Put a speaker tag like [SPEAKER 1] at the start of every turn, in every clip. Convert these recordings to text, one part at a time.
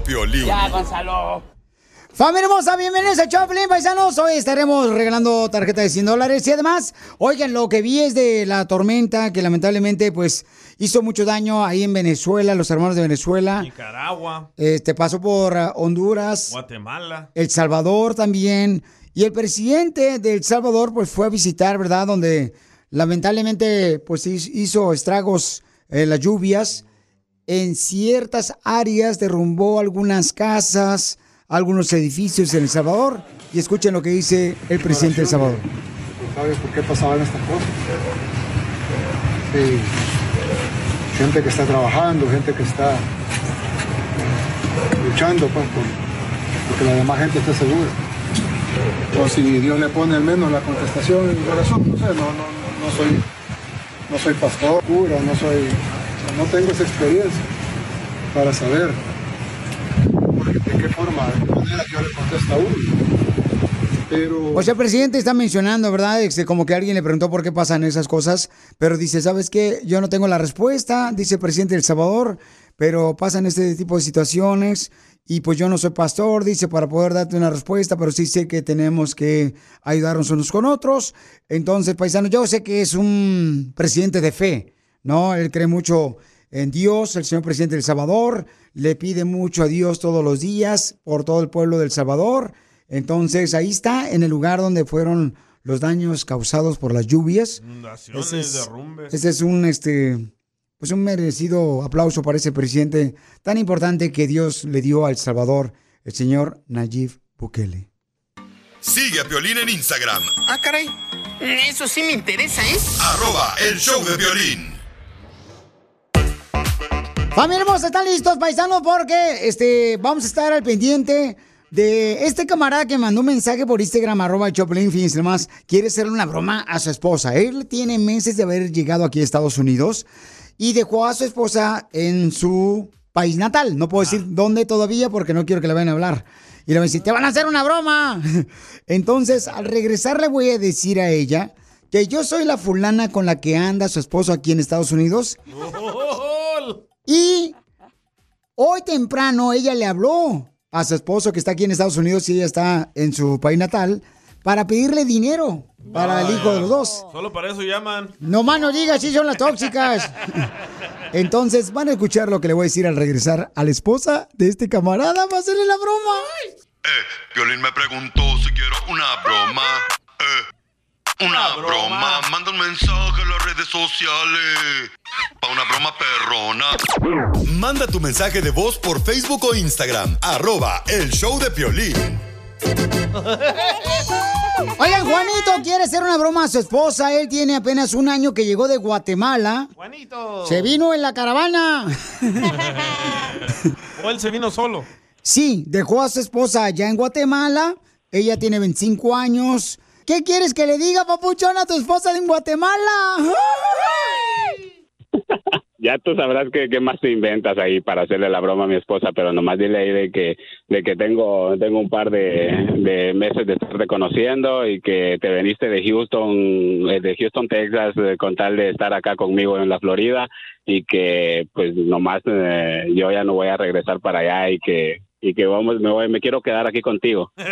[SPEAKER 1] Piolín.
[SPEAKER 2] Ya, Gonzalo.
[SPEAKER 3] Familia hermosa, bienvenidos a Choplin, paisanos. Hoy estaremos regalando tarjeta de 100 dólares. Y además, oigan, lo que vi es de la tormenta que lamentablemente, pues, hizo mucho daño ahí en Venezuela, los hermanos de Venezuela.
[SPEAKER 4] Nicaragua,
[SPEAKER 3] Este, pasó por ah, Honduras,
[SPEAKER 4] Guatemala.
[SPEAKER 3] El Salvador también. Y el presidente de El Salvador, pues, fue a visitar, ¿verdad? Donde lamentablemente, pues, hiz- hizo estragos eh, las lluvias. En ciertas áreas derrumbó algunas casas, algunos edificios en El Salvador. Y escuchen lo que dice el presidente de El Salvador.
[SPEAKER 5] ¿Sabes por qué pasaban estas cosas? Sí. Gente que está trabajando, gente que está luchando pues, por, porque la demás gente esté segura. O si Dios le pone al menos la contestación en el corazón, no sé, no, no, no soy, no soy pastor, cura, no soy, no tengo esa experiencia para saber de qué forma, de qué manera le contesta a uno. Pero
[SPEAKER 3] O sea, presidente está mencionando, ¿verdad? Este, como que alguien le preguntó por qué pasan esas cosas, pero dice, ¿sabes qué? Yo no tengo la respuesta, dice el presidente del Salvador, pero pasan este tipo de situaciones y pues yo no soy pastor, dice, para poder darte una respuesta, pero sí sé que tenemos que ayudarnos unos con otros. Entonces, paisano, yo sé que es un presidente de fe, ¿no? Él cree mucho en Dios, el señor presidente del Salvador, le pide mucho a Dios todos los días por todo el pueblo del Salvador. Entonces, ahí está, en el lugar donde fueron los daños causados por las lluvias.
[SPEAKER 4] Inundaciones,
[SPEAKER 3] Ese es-
[SPEAKER 4] derrumbes.
[SPEAKER 3] Ese es un, este, pues un merecido aplauso para ese presidente tan importante que Dios le dio al Salvador, el señor Nayib Bukele.
[SPEAKER 1] Sigue a Piolín en Instagram,
[SPEAKER 2] Ah, caray. Eso sí me interesa, ¿eh?
[SPEAKER 1] arroba el show de violín.
[SPEAKER 3] Familia hermosa, ¿están listos, paisanos? Porque este, vamos a estar al pendiente de este camarada que mandó un mensaje por Instagram, arroba Choplin, fíjense más, quiere hacerle una broma a su esposa. Él tiene meses de haber llegado aquí a Estados Unidos y dejó a su esposa en su país natal. No puedo decir dónde todavía porque no quiero que le vayan a hablar. Y le van a decir, te van a hacer una broma. Entonces, al regresar le voy a decir a ella que yo soy la fulana con la que anda su esposo aquí en Estados Unidos. Y hoy temprano ella le habló a su esposo que está aquí en Estados Unidos y ella está en su país natal para pedirle dinero para el hijo de los dos.
[SPEAKER 4] Solo para eso llaman.
[SPEAKER 3] No más no digas, sí son las tóxicas. Entonces van a escuchar lo que le voy a decir al regresar a la esposa de este camarada para hacerle la broma.
[SPEAKER 1] Piolín me preguntó si quiero una broma. Eh, una broma. Manda un mensaje a las redes sociales. Pa' una broma perrona. Manda tu mensaje de voz por Facebook o Instagram. Arroba el show de Piolín.
[SPEAKER 3] Oigan, Juanito quiere hacer una broma a su esposa. Él tiene apenas un año que llegó de Guatemala.
[SPEAKER 4] Juanito.
[SPEAKER 3] Se vino en la caravana.
[SPEAKER 4] O él se vino solo.
[SPEAKER 3] Sí, dejó a su esposa allá en Guatemala. Ella tiene 25 años. ¿Qué quieres que le diga, papuchón, a tu esposa de en Guatemala?
[SPEAKER 6] Ya tú sabrás qué, qué más te inventas ahí para hacerle la broma a mi esposa, pero nomás dile ahí de que, de que tengo, tengo un par de, de meses de estarte conociendo y que te veniste de Houston, eh, de Houston, Texas, eh, con tal de estar acá conmigo en la Florida y que pues nomás eh, yo ya no voy a regresar para allá y que y que vamos me voy, me quiero quedar aquí contigo.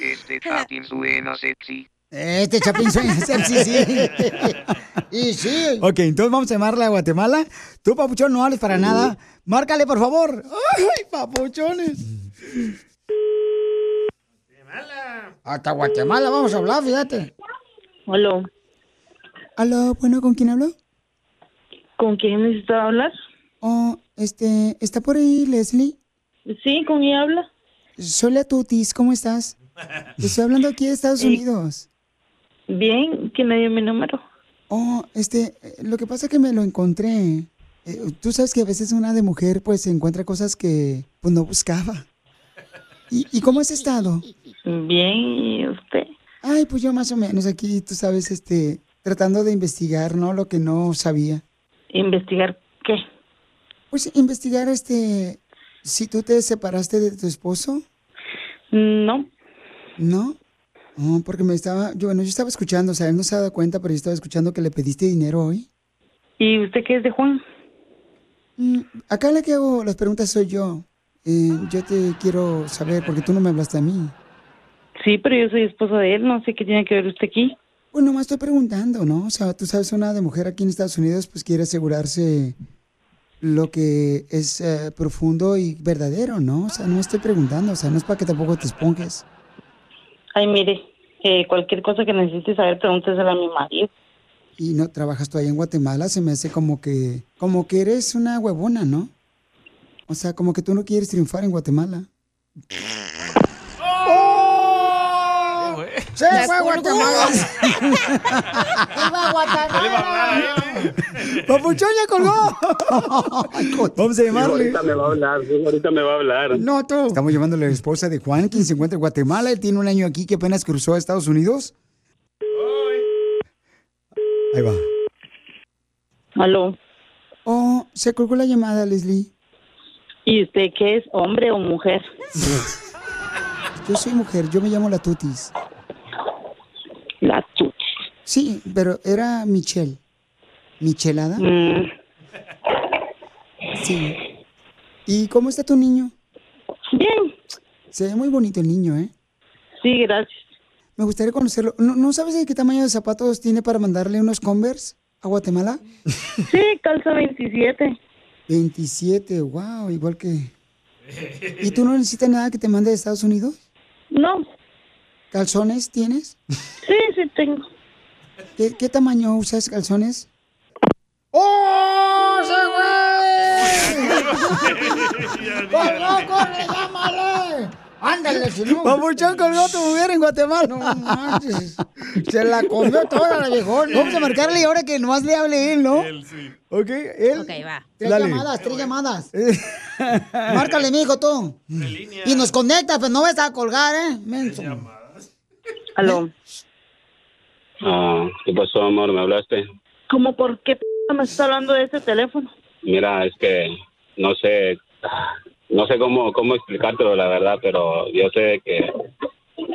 [SPEAKER 7] Este suena sexy.
[SPEAKER 3] Este chapín suena sexy, sí. y sí. Ok, entonces vamos a llamarle a Guatemala. Tú, papuchón, no hables para nada. Márcale, por favor. Ay, papuchones. Hasta Guatemala vamos a hablar, fíjate.
[SPEAKER 8] Aló.
[SPEAKER 3] Aló, bueno, ¿con quién hablo?
[SPEAKER 8] ¿Con quién necesita hablar?
[SPEAKER 3] Oh, este, ¿está por ahí Leslie?
[SPEAKER 8] Sí, ¿con quién habla?
[SPEAKER 3] Soy la Tutis, ¿cómo estás? Te estoy hablando aquí de Estados Unidos.
[SPEAKER 8] Bien, ¿quién me dio mi número?
[SPEAKER 3] Oh, este, lo que pasa es que me lo encontré. Eh, Tú sabes que a veces una de mujer pues encuentra cosas que pues no buscaba. ¿Y, y cómo has estado?
[SPEAKER 8] Bien, ¿y usted?
[SPEAKER 3] Ay, pues yo más o menos aquí, tú sabes, este, tratando de investigar, ¿no? Lo que no sabía.
[SPEAKER 8] ¿Investigar qué?
[SPEAKER 3] Pues investigar, este, si tú te separaste de tu esposo.
[SPEAKER 8] No.
[SPEAKER 3] ¿No? Oh, porque me estaba, yo, bueno, yo estaba escuchando, o sea, él no se ha dado cuenta, pero yo estaba escuchando que le pediste dinero hoy.
[SPEAKER 8] ¿Y usted qué es de Juan?
[SPEAKER 3] Mm, Acá la que hago las preguntas soy yo. Eh, yo te quiero saber, porque tú no me hablaste a mí.
[SPEAKER 8] Sí, pero yo soy esposa de él, no sé qué tiene que ver usted aquí.
[SPEAKER 3] Pues nomás estoy preguntando, ¿no? O sea, tú sabes, una de mujer aquí en Estados Unidos, pues quiere asegurarse lo que es eh, profundo y verdadero, ¿no? O sea, no estoy preguntando, o sea, no es para que tampoco te esponjes.
[SPEAKER 8] Ay, mire, eh, cualquier cosa que necesite saber, pregúntesela a mi marido.
[SPEAKER 3] Y no trabajas allá en Guatemala, se me hace como que, como que eres una huevona, ¿no? O sea, como que tú no quieres triunfar en Guatemala. ¡Se fue a Guatemala! ¡Iba a Guatemala! ¡Papuchón ya colgó! Vamos a llamarle.
[SPEAKER 6] Ahorita me va a hablar, sí, ahorita me va a hablar.
[SPEAKER 3] No, tú. Estamos llamándole a la esposa de Juan, quien se encuentra en Guatemala. Él tiene un año aquí que apenas cruzó a Estados Unidos. Ahí va.
[SPEAKER 8] Aló.
[SPEAKER 3] Oh, se colgó la llamada, Leslie.
[SPEAKER 8] ¿Y usted qué es, hombre o mujer?
[SPEAKER 3] Yo soy mujer, yo me llamo la Tutis.
[SPEAKER 8] La Tutis.
[SPEAKER 3] Sí, pero era Michelle. ¿Michelada?
[SPEAKER 8] Mm,
[SPEAKER 3] Sí. ¿Y cómo está tu niño?
[SPEAKER 8] bien,
[SPEAKER 3] Se ve muy bonito el niño, ¿eh?
[SPEAKER 8] sí, gracias.
[SPEAKER 3] Me gustaría conocerlo. ¿No, no sabes de qué tamaño de zapatos tiene para mandarle unos Converse a Guatemala?
[SPEAKER 8] Sí, calza 27.
[SPEAKER 3] 27, wow, igual que... ¿Y tú no necesitas nada que te mande de Estados Unidos?
[SPEAKER 8] No,
[SPEAKER 3] ¿Calzones tienes?
[SPEAKER 8] sí, sí tengo.
[SPEAKER 3] ¿Qué, qué tamaño usas calzones? ¡Oh, se güey! ¡Corre, corre, llámale! ¡Ándale, si no! Papuchón colgó a tu mujer en Guatemala. No manches. Se la comió toda la viejona. Vamos a marcarle ahora que nomás le hable él, ¿no?
[SPEAKER 4] Él sí.
[SPEAKER 3] Ok, él.
[SPEAKER 9] Ok, va.
[SPEAKER 3] Tres Dale. llamadas, tres llamadas. Márcale, mijo, tú. Y nos conectas, pero no vas a colgar, ¿eh? Menso.
[SPEAKER 8] Aló.
[SPEAKER 6] Ah, ¿Qué pasó, amor? ¿Me hablaste?
[SPEAKER 8] ¿Cómo por qué p me está hablando de ese teléfono?
[SPEAKER 6] Mira, es que no sé, no sé cómo cómo explicártelo, la verdad, pero yo sé que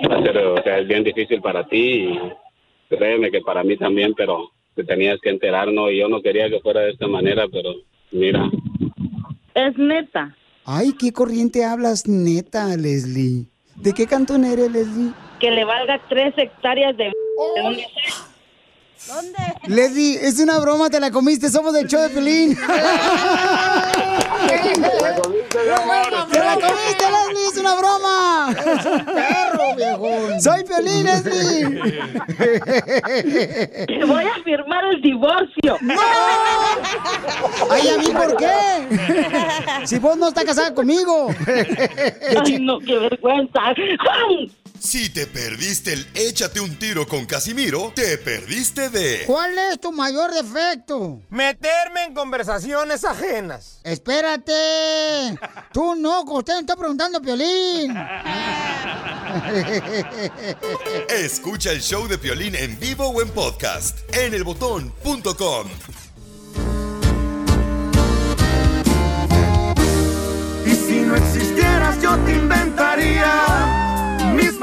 [SPEAKER 6] va a ser, o sea, es bien difícil para ti y créeme que para mí también, pero te tenías que enterar, ¿no? Y yo no quería que fuera de esta manera, pero mira,
[SPEAKER 8] Es neta.
[SPEAKER 3] Ay, qué corriente hablas, neta, Leslie. ¿De qué cantón eres, Leslie?
[SPEAKER 8] Que le valga tres hectáreas de... ¿De dónde.
[SPEAKER 9] ¿Dónde?
[SPEAKER 3] Leslie, es una broma, te la comiste, somos del show de Pelín. ¡Te la comiste, Leslie! ¡Es una broma! ¡Es un perro, viejo! ¡Soy Pelín, Leslie!
[SPEAKER 8] Te voy a firmar el divorcio.
[SPEAKER 3] ¡No! ¡Ay, a mí por qué! Si vos no estás casada conmigo.
[SPEAKER 8] Ay, no, qué vergüenza.
[SPEAKER 1] Si te perdiste el échate un tiro con Casimiro, te perdiste de
[SPEAKER 3] ¿Cuál es tu mayor defecto?
[SPEAKER 4] Meterme en conversaciones ajenas.
[SPEAKER 3] Espérate. Tú no, usted me está preguntando, Piolín.
[SPEAKER 1] Escucha el show de Piolín en vivo o en podcast en elbotón.com.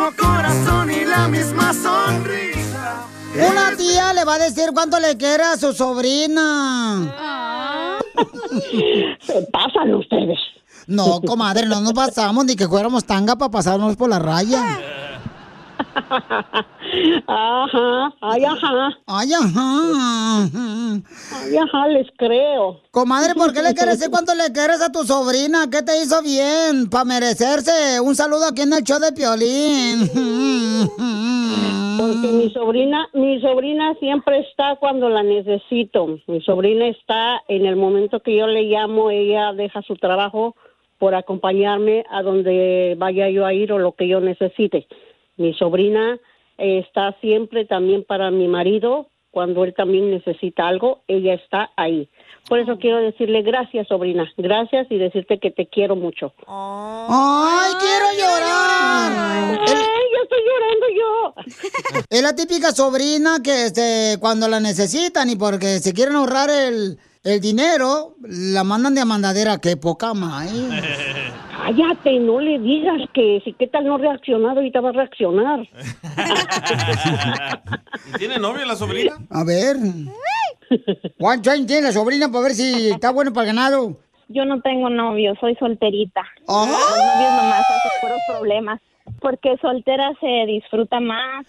[SPEAKER 10] mismo corazón y la misma sonrisa.
[SPEAKER 3] Una tía le va a decir cuánto le quiere a su sobrina.
[SPEAKER 8] Se pasan ustedes.
[SPEAKER 3] No, comadre, no nos pasamos ni que fuéramos tanga para pasarnos por la raya.
[SPEAKER 8] Ajá, ay, ajá,
[SPEAKER 3] Ay, ajá.
[SPEAKER 8] ay, ajá, les creo.
[SPEAKER 3] Comadre, ¿por qué le quieres decir cuánto le quieres a tu sobrina? ¿Qué te hizo bien? Para merecerse un saludo aquí en el show de Piolín.
[SPEAKER 8] Porque mi sobrina, mi sobrina siempre está cuando la necesito. Mi sobrina está en el momento que yo le llamo, ella deja su trabajo por acompañarme a donde vaya yo a ir o lo que yo necesite. Mi sobrina eh, está siempre también para mi marido. Cuando él también necesita algo, ella está ahí. Por eso quiero decirle gracias, sobrina. Gracias y decirte que te quiero mucho.
[SPEAKER 3] ¡Ay, quiero llorar!
[SPEAKER 8] ¡Ay, ya estoy llorando yo!
[SPEAKER 3] Es la típica sobrina que este, cuando la necesitan y porque se quieren ahorrar el, el dinero, la mandan de mandadera. ¡Qué poca más!
[SPEAKER 8] Cállate, no le digas que si qué tal no ha reaccionado, ahorita va a reaccionar.
[SPEAKER 4] ¿Y tiene novio la sobrina?
[SPEAKER 3] A ver. ¿Cuántos años tiene la sobrina para ver si está bueno para el ganado?
[SPEAKER 9] yo no tengo novio, soy solterita.
[SPEAKER 3] Oh.
[SPEAKER 9] Los novios nomás hacen puros problemas. Porque soltera se disfruta más.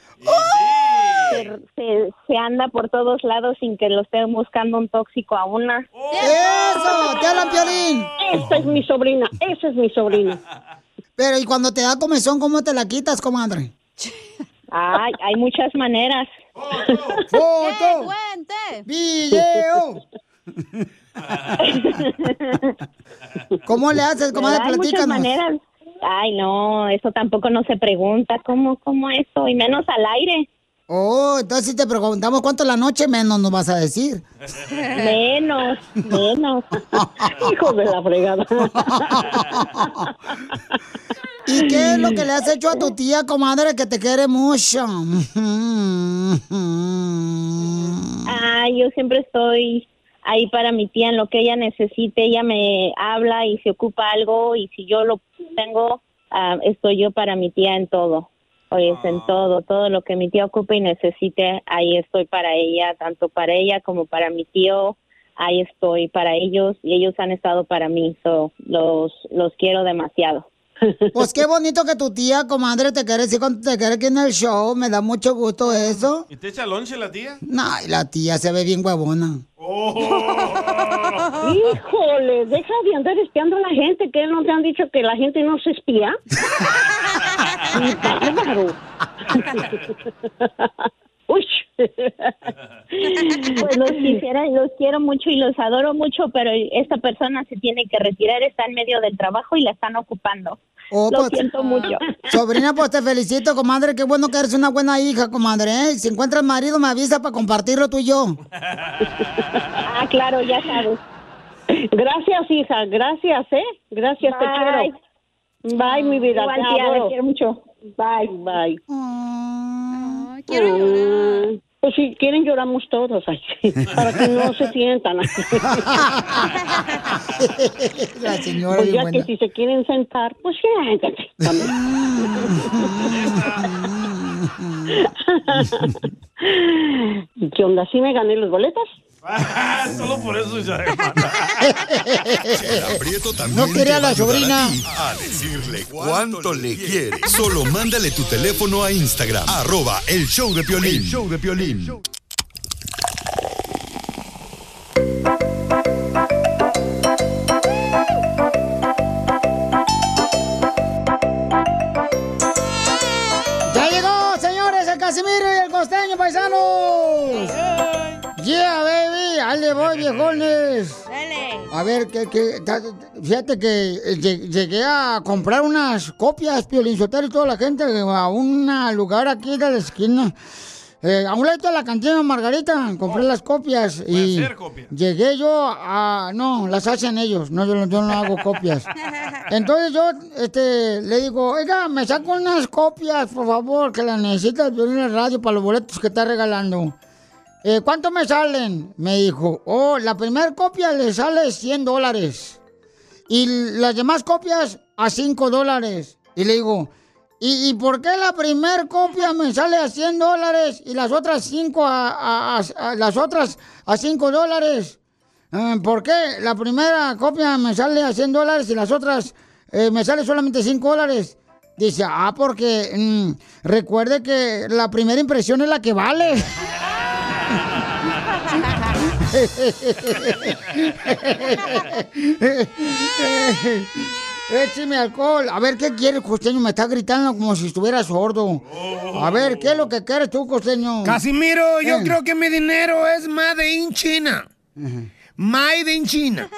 [SPEAKER 9] Se, se- se anda por todos lados sin que lo estén buscando un tóxico a una.
[SPEAKER 3] ¡Eso! ¡Te hablan, Piolín!
[SPEAKER 8] Esta es mi sobrina, esa es mi sobrina.
[SPEAKER 3] Pero, ¿y cuando te da comezón, cómo te la quitas, comadre?
[SPEAKER 9] Ay, hay muchas maneras.
[SPEAKER 3] ¡Foto! ¡Video! ¿Cómo le haces, comadre?
[SPEAKER 9] Hay muchas
[SPEAKER 3] Platícanos.
[SPEAKER 9] maneras. Ay, no, eso tampoco no se pregunta. ¿Cómo, cómo eso? Y menos al aire.
[SPEAKER 3] Oh, entonces si te preguntamos cuánto la noche, menos nos vas a decir.
[SPEAKER 9] Menos, menos.
[SPEAKER 8] Hijo de la fregada.
[SPEAKER 3] ¿Y qué es lo que le has hecho a tu tía, comadre, que te quiere mucho?
[SPEAKER 9] Ay, yo siempre estoy ahí para mi tía en lo que ella necesite. Ella me habla y se ocupa algo y si yo lo tengo, ah, estoy yo para mi tía en todo. Oye, es en todo, todo lo que mi tía ocupe y necesite, ahí estoy para ella, tanto para ella como para mi tío. Ahí estoy para ellos y ellos han estado para mí, so, los los quiero demasiado.
[SPEAKER 3] Pues qué bonito que tu tía, comadre, te quiere decir cuando te quiere aquí en el show. Me da mucho gusto eso.
[SPEAKER 4] ¿Y te echa lonche la tía?
[SPEAKER 3] No, y la tía se ve bien huevona.
[SPEAKER 8] Híjole, deja de andar espiando a la gente, que no te han dicho que la gente no se espía.
[SPEAKER 9] Pues los quisiera, los quiero mucho y los adoro mucho, pero esta persona se tiene que retirar, está en medio del trabajo y la están ocupando.
[SPEAKER 3] Oh,
[SPEAKER 9] Lo
[SPEAKER 3] pues,
[SPEAKER 9] siento mucho.
[SPEAKER 3] Sobrina, pues te felicito, comadre. Qué bueno que eres una buena hija, comadre. ¿eh? Si encuentras marido, me avisa para compartirlo tú y yo.
[SPEAKER 9] Ah, claro, ya sabes.
[SPEAKER 8] Gracias, hija, gracias, ¿eh? Gracias, te
[SPEAKER 9] Bye.
[SPEAKER 8] quiero. Bye, mi vida,
[SPEAKER 9] Igual,
[SPEAKER 8] te
[SPEAKER 9] tía,
[SPEAKER 8] adoro.
[SPEAKER 9] te quiero mucho. Bye.
[SPEAKER 8] Bye.
[SPEAKER 11] Quiero
[SPEAKER 8] llorar. Pues si quieren lloramos todos, ay, para que no se sientan.
[SPEAKER 3] La señora
[SPEAKER 8] Pues ya
[SPEAKER 3] buena.
[SPEAKER 8] que si se quieren sentar, pues siéntense. también. ¿Qué onda? ¿Sí me gané los boletos?
[SPEAKER 4] Solo por eso ya.
[SPEAKER 1] Chela Prieto también
[SPEAKER 3] No quería
[SPEAKER 1] te va
[SPEAKER 3] la sobrina.
[SPEAKER 1] A decirle cuánto le quiere. Solo mándale tu teléfono a Instagram. Arroba el show de Piolín. El show de Piolín.
[SPEAKER 3] Ver, que, que, fíjate que eh, lle- llegué a comprar unas copias, Piolín Sotelo y toda la gente, a un lugar aquí de la esquina. Eh, a un lado de la cantina Margarita, compré las copias y
[SPEAKER 4] hacer copias.
[SPEAKER 3] llegué yo a... No, las hacen ellos, no, yo, no- yo no hago copias. Entonces yo este, le digo, oiga, me saco unas copias, por favor, que las necesita el Piolín en la radio para los boletos que está regalando. Eh, ¿Cuánto me salen? Me dijo, oh, la primera copia le sale 100 dólares. Y las demás copias a 5 dólares. Y le digo, ¿y, y por qué la primera copia me sale a 100 dólares y las otras 5 a, a- a- a- las otras a 5 dólares? Eh, ¿Por qué la primera copia me sale a 100 dólares y las otras eh, me sale solamente 5 dólares? Dice, ah, porque mm, recuerde que la primera impresión es la que vale. Écheme alcohol. A ver, ¿qué quieres, costeño? Me está gritando como si estuviera sordo. A ver, ¿qué es lo que quieres tú, costeño?
[SPEAKER 2] Casimiro, yo creo que mi dinero es made in China. Made in China.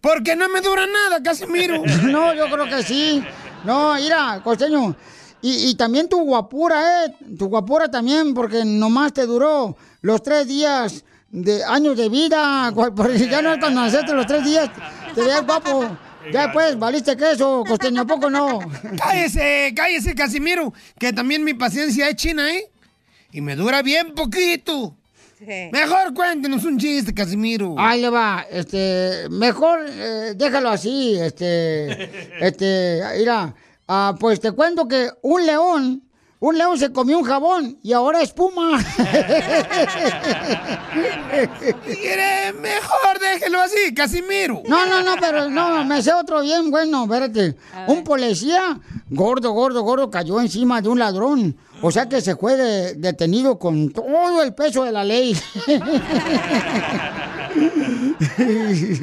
[SPEAKER 2] Porque no me dura nada, Casimiro.
[SPEAKER 3] No, yo creo que sí. No, mira, costeño. Y, y también tu guapura, ¿eh? Tu guapura también, porque nomás te duró los tres días de años de vida. Porque ya no naciste los tres días. Te veías guapo. Ya después, valiste queso, costeño, ¿a poco no?
[SPEAKER 2] Cállese, cállese, Casimiro. Que también mi paciencia es china, ¿eh? Y me dura bien poquito. Mejor cuéntenos un chiste, Casimiro.
[SPEAKER 3] Ahí le va, este, mejor eh, déjalo así, este, este, mira, ah, pues te cuento que un león un león se comió un jabón y ahora espuma.
[SPEAKER 2] Quiere mejor déjelo así, Casimiro.
[SPEAKER 3] No, no, no, pero no, me sé otro bien bueno, espérate. Un policía gordo, gordo, gordo cayó encima de un ladrón. O sea que se fue de- detenido con todo el peso de la ley.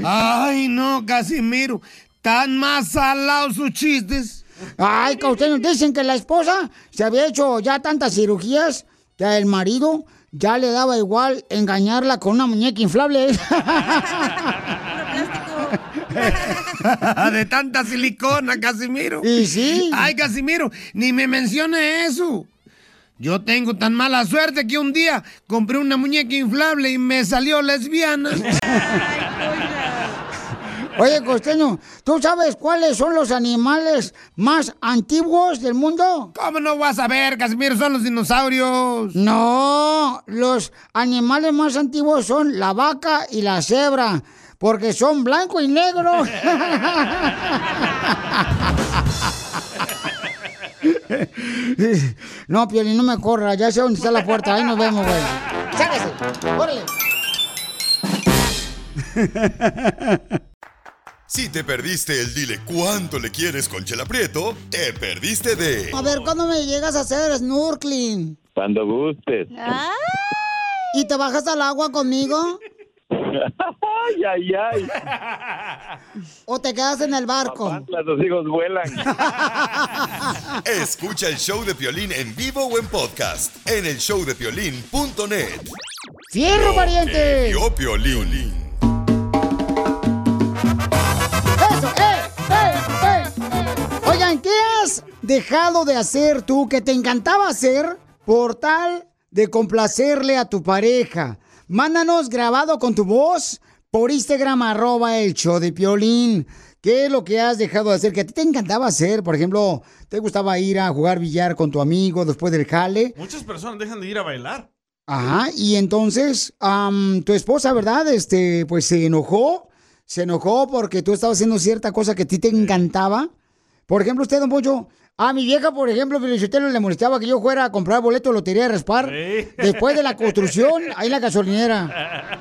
[SPEAKER 2] Ay, no, Casimiro. Tan más salados sus chistes.
[SPEAKER 3] Ay, causteños, dicen que la esposa se había hecho ya tantas cirugías que el marido ya le daba igual engañarla con una muñeca inflable.
[SPEAKER 2] de tanta silicona, Casimiro.
[SPEAKER 3] Y sí.
[SPEAKER 2] Ay, Casimiro, ni me mencione eso. Yo tengo tan mala suerte que un día compré una muñeca inflable y me salió lesbiana.
[SPEAKER 3] Oye, costeño, ¿tú sabes cuáles son los animales más antiguos del mundo?
[SPEAKER 2] ¿Cómo no vas a ver, Casimiro? Son los dinosaurios.
[SPEAKER 3] No, los animales más antiguos son la vaca y la cebra, porque son blanco y negro. No, Piolín, no me corra, ya sé dónde está la puerta, ahí nos vemos, güey. ¡Sáquese! ¡Órale!
[SPEAKER 1] Si te perdiste el dile cuánto le quieres con Chela Prieto, te perdiste de
[SPEAKER 3] A ver, ¿cuándo me llegas a hacer snorkeling?
[SPEAKER 6] Cuando gustes.
[SPEAKER 3] ¿Y te bajas al agua conmigo?
[SPEAKER 6] ay, ay, ay.
[SPEAKER 3] ¿O te quedas en el barco?
[SPEAKER 6] Los hijos vuelan.
[SPEAKER 1] Escucha el show de Piolín en vivo o en podcast en el showdepiolín.net.
[SPEAKER 3] ¡Fierro, pariente!
[SPEAKER 1] Yo Piolín.
[SPEAKER 3] Dejado de hacer tú que te encantaba hacer por tal de complacerle a tu pareja? Mándanos grabado con tu voz por Instagram, arroba el show de Piolín. ¿Qué es lo que has dejado de hacer que a ti te encantaba hacer? Por ejemplo, ¿te gustaba ir a jugar billar con tu amigo después del jale?
[SPEAKER 4] Muchas personas dejan de ir a bailar.
[SPEAKER 3] Ajá, y entonces tu esposa, ¿verdad? Este, pues se enojó, se enojó porque tú estabas haciendo cierta cosa que a ti te encantaba. Por ejemplo, usted, don Poncho, a mi vieja, por ejemplo, Felicitelo le molestaba que yo fuera a comprar boleto de lotería de Raspar
[SPEAKER 4] Sí.
[SPEAKER 3] después de la construcción, ahí en la gasolinera.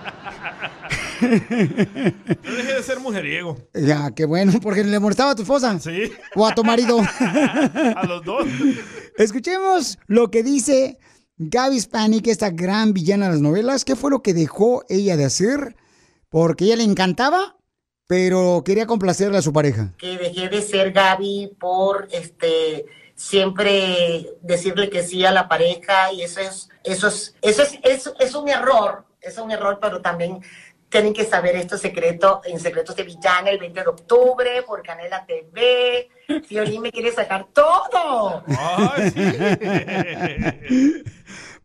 [SPEAKER 4] Yo dejé de ser mujeriego.
[SPEAKER 3] Ya, qué bueno, porque le molestaba a tu esposa.
[SPEAKER 4] Sí.
[SPEAKER 3] O a tu marido.
[SPEAKER 4] A los dos.
[SPEAKER 3] Escuchemos lo que dice Gaby Spanik, esta gran villana de las novelas. ¿Qué fue lo que dejó ella de hacer? Porque ella le encantaba, pero quería complacerle a su pareja.
[SPEAKER 12] que dejé de ser Gaby por este siempre decirle que sí a la pareja y eso es eso es eso es, eso es un error es un error pero también tienen que saber esto secreto en secretos de villana el 20 de octubre por Canela TV Fiolín me quiere sacar todo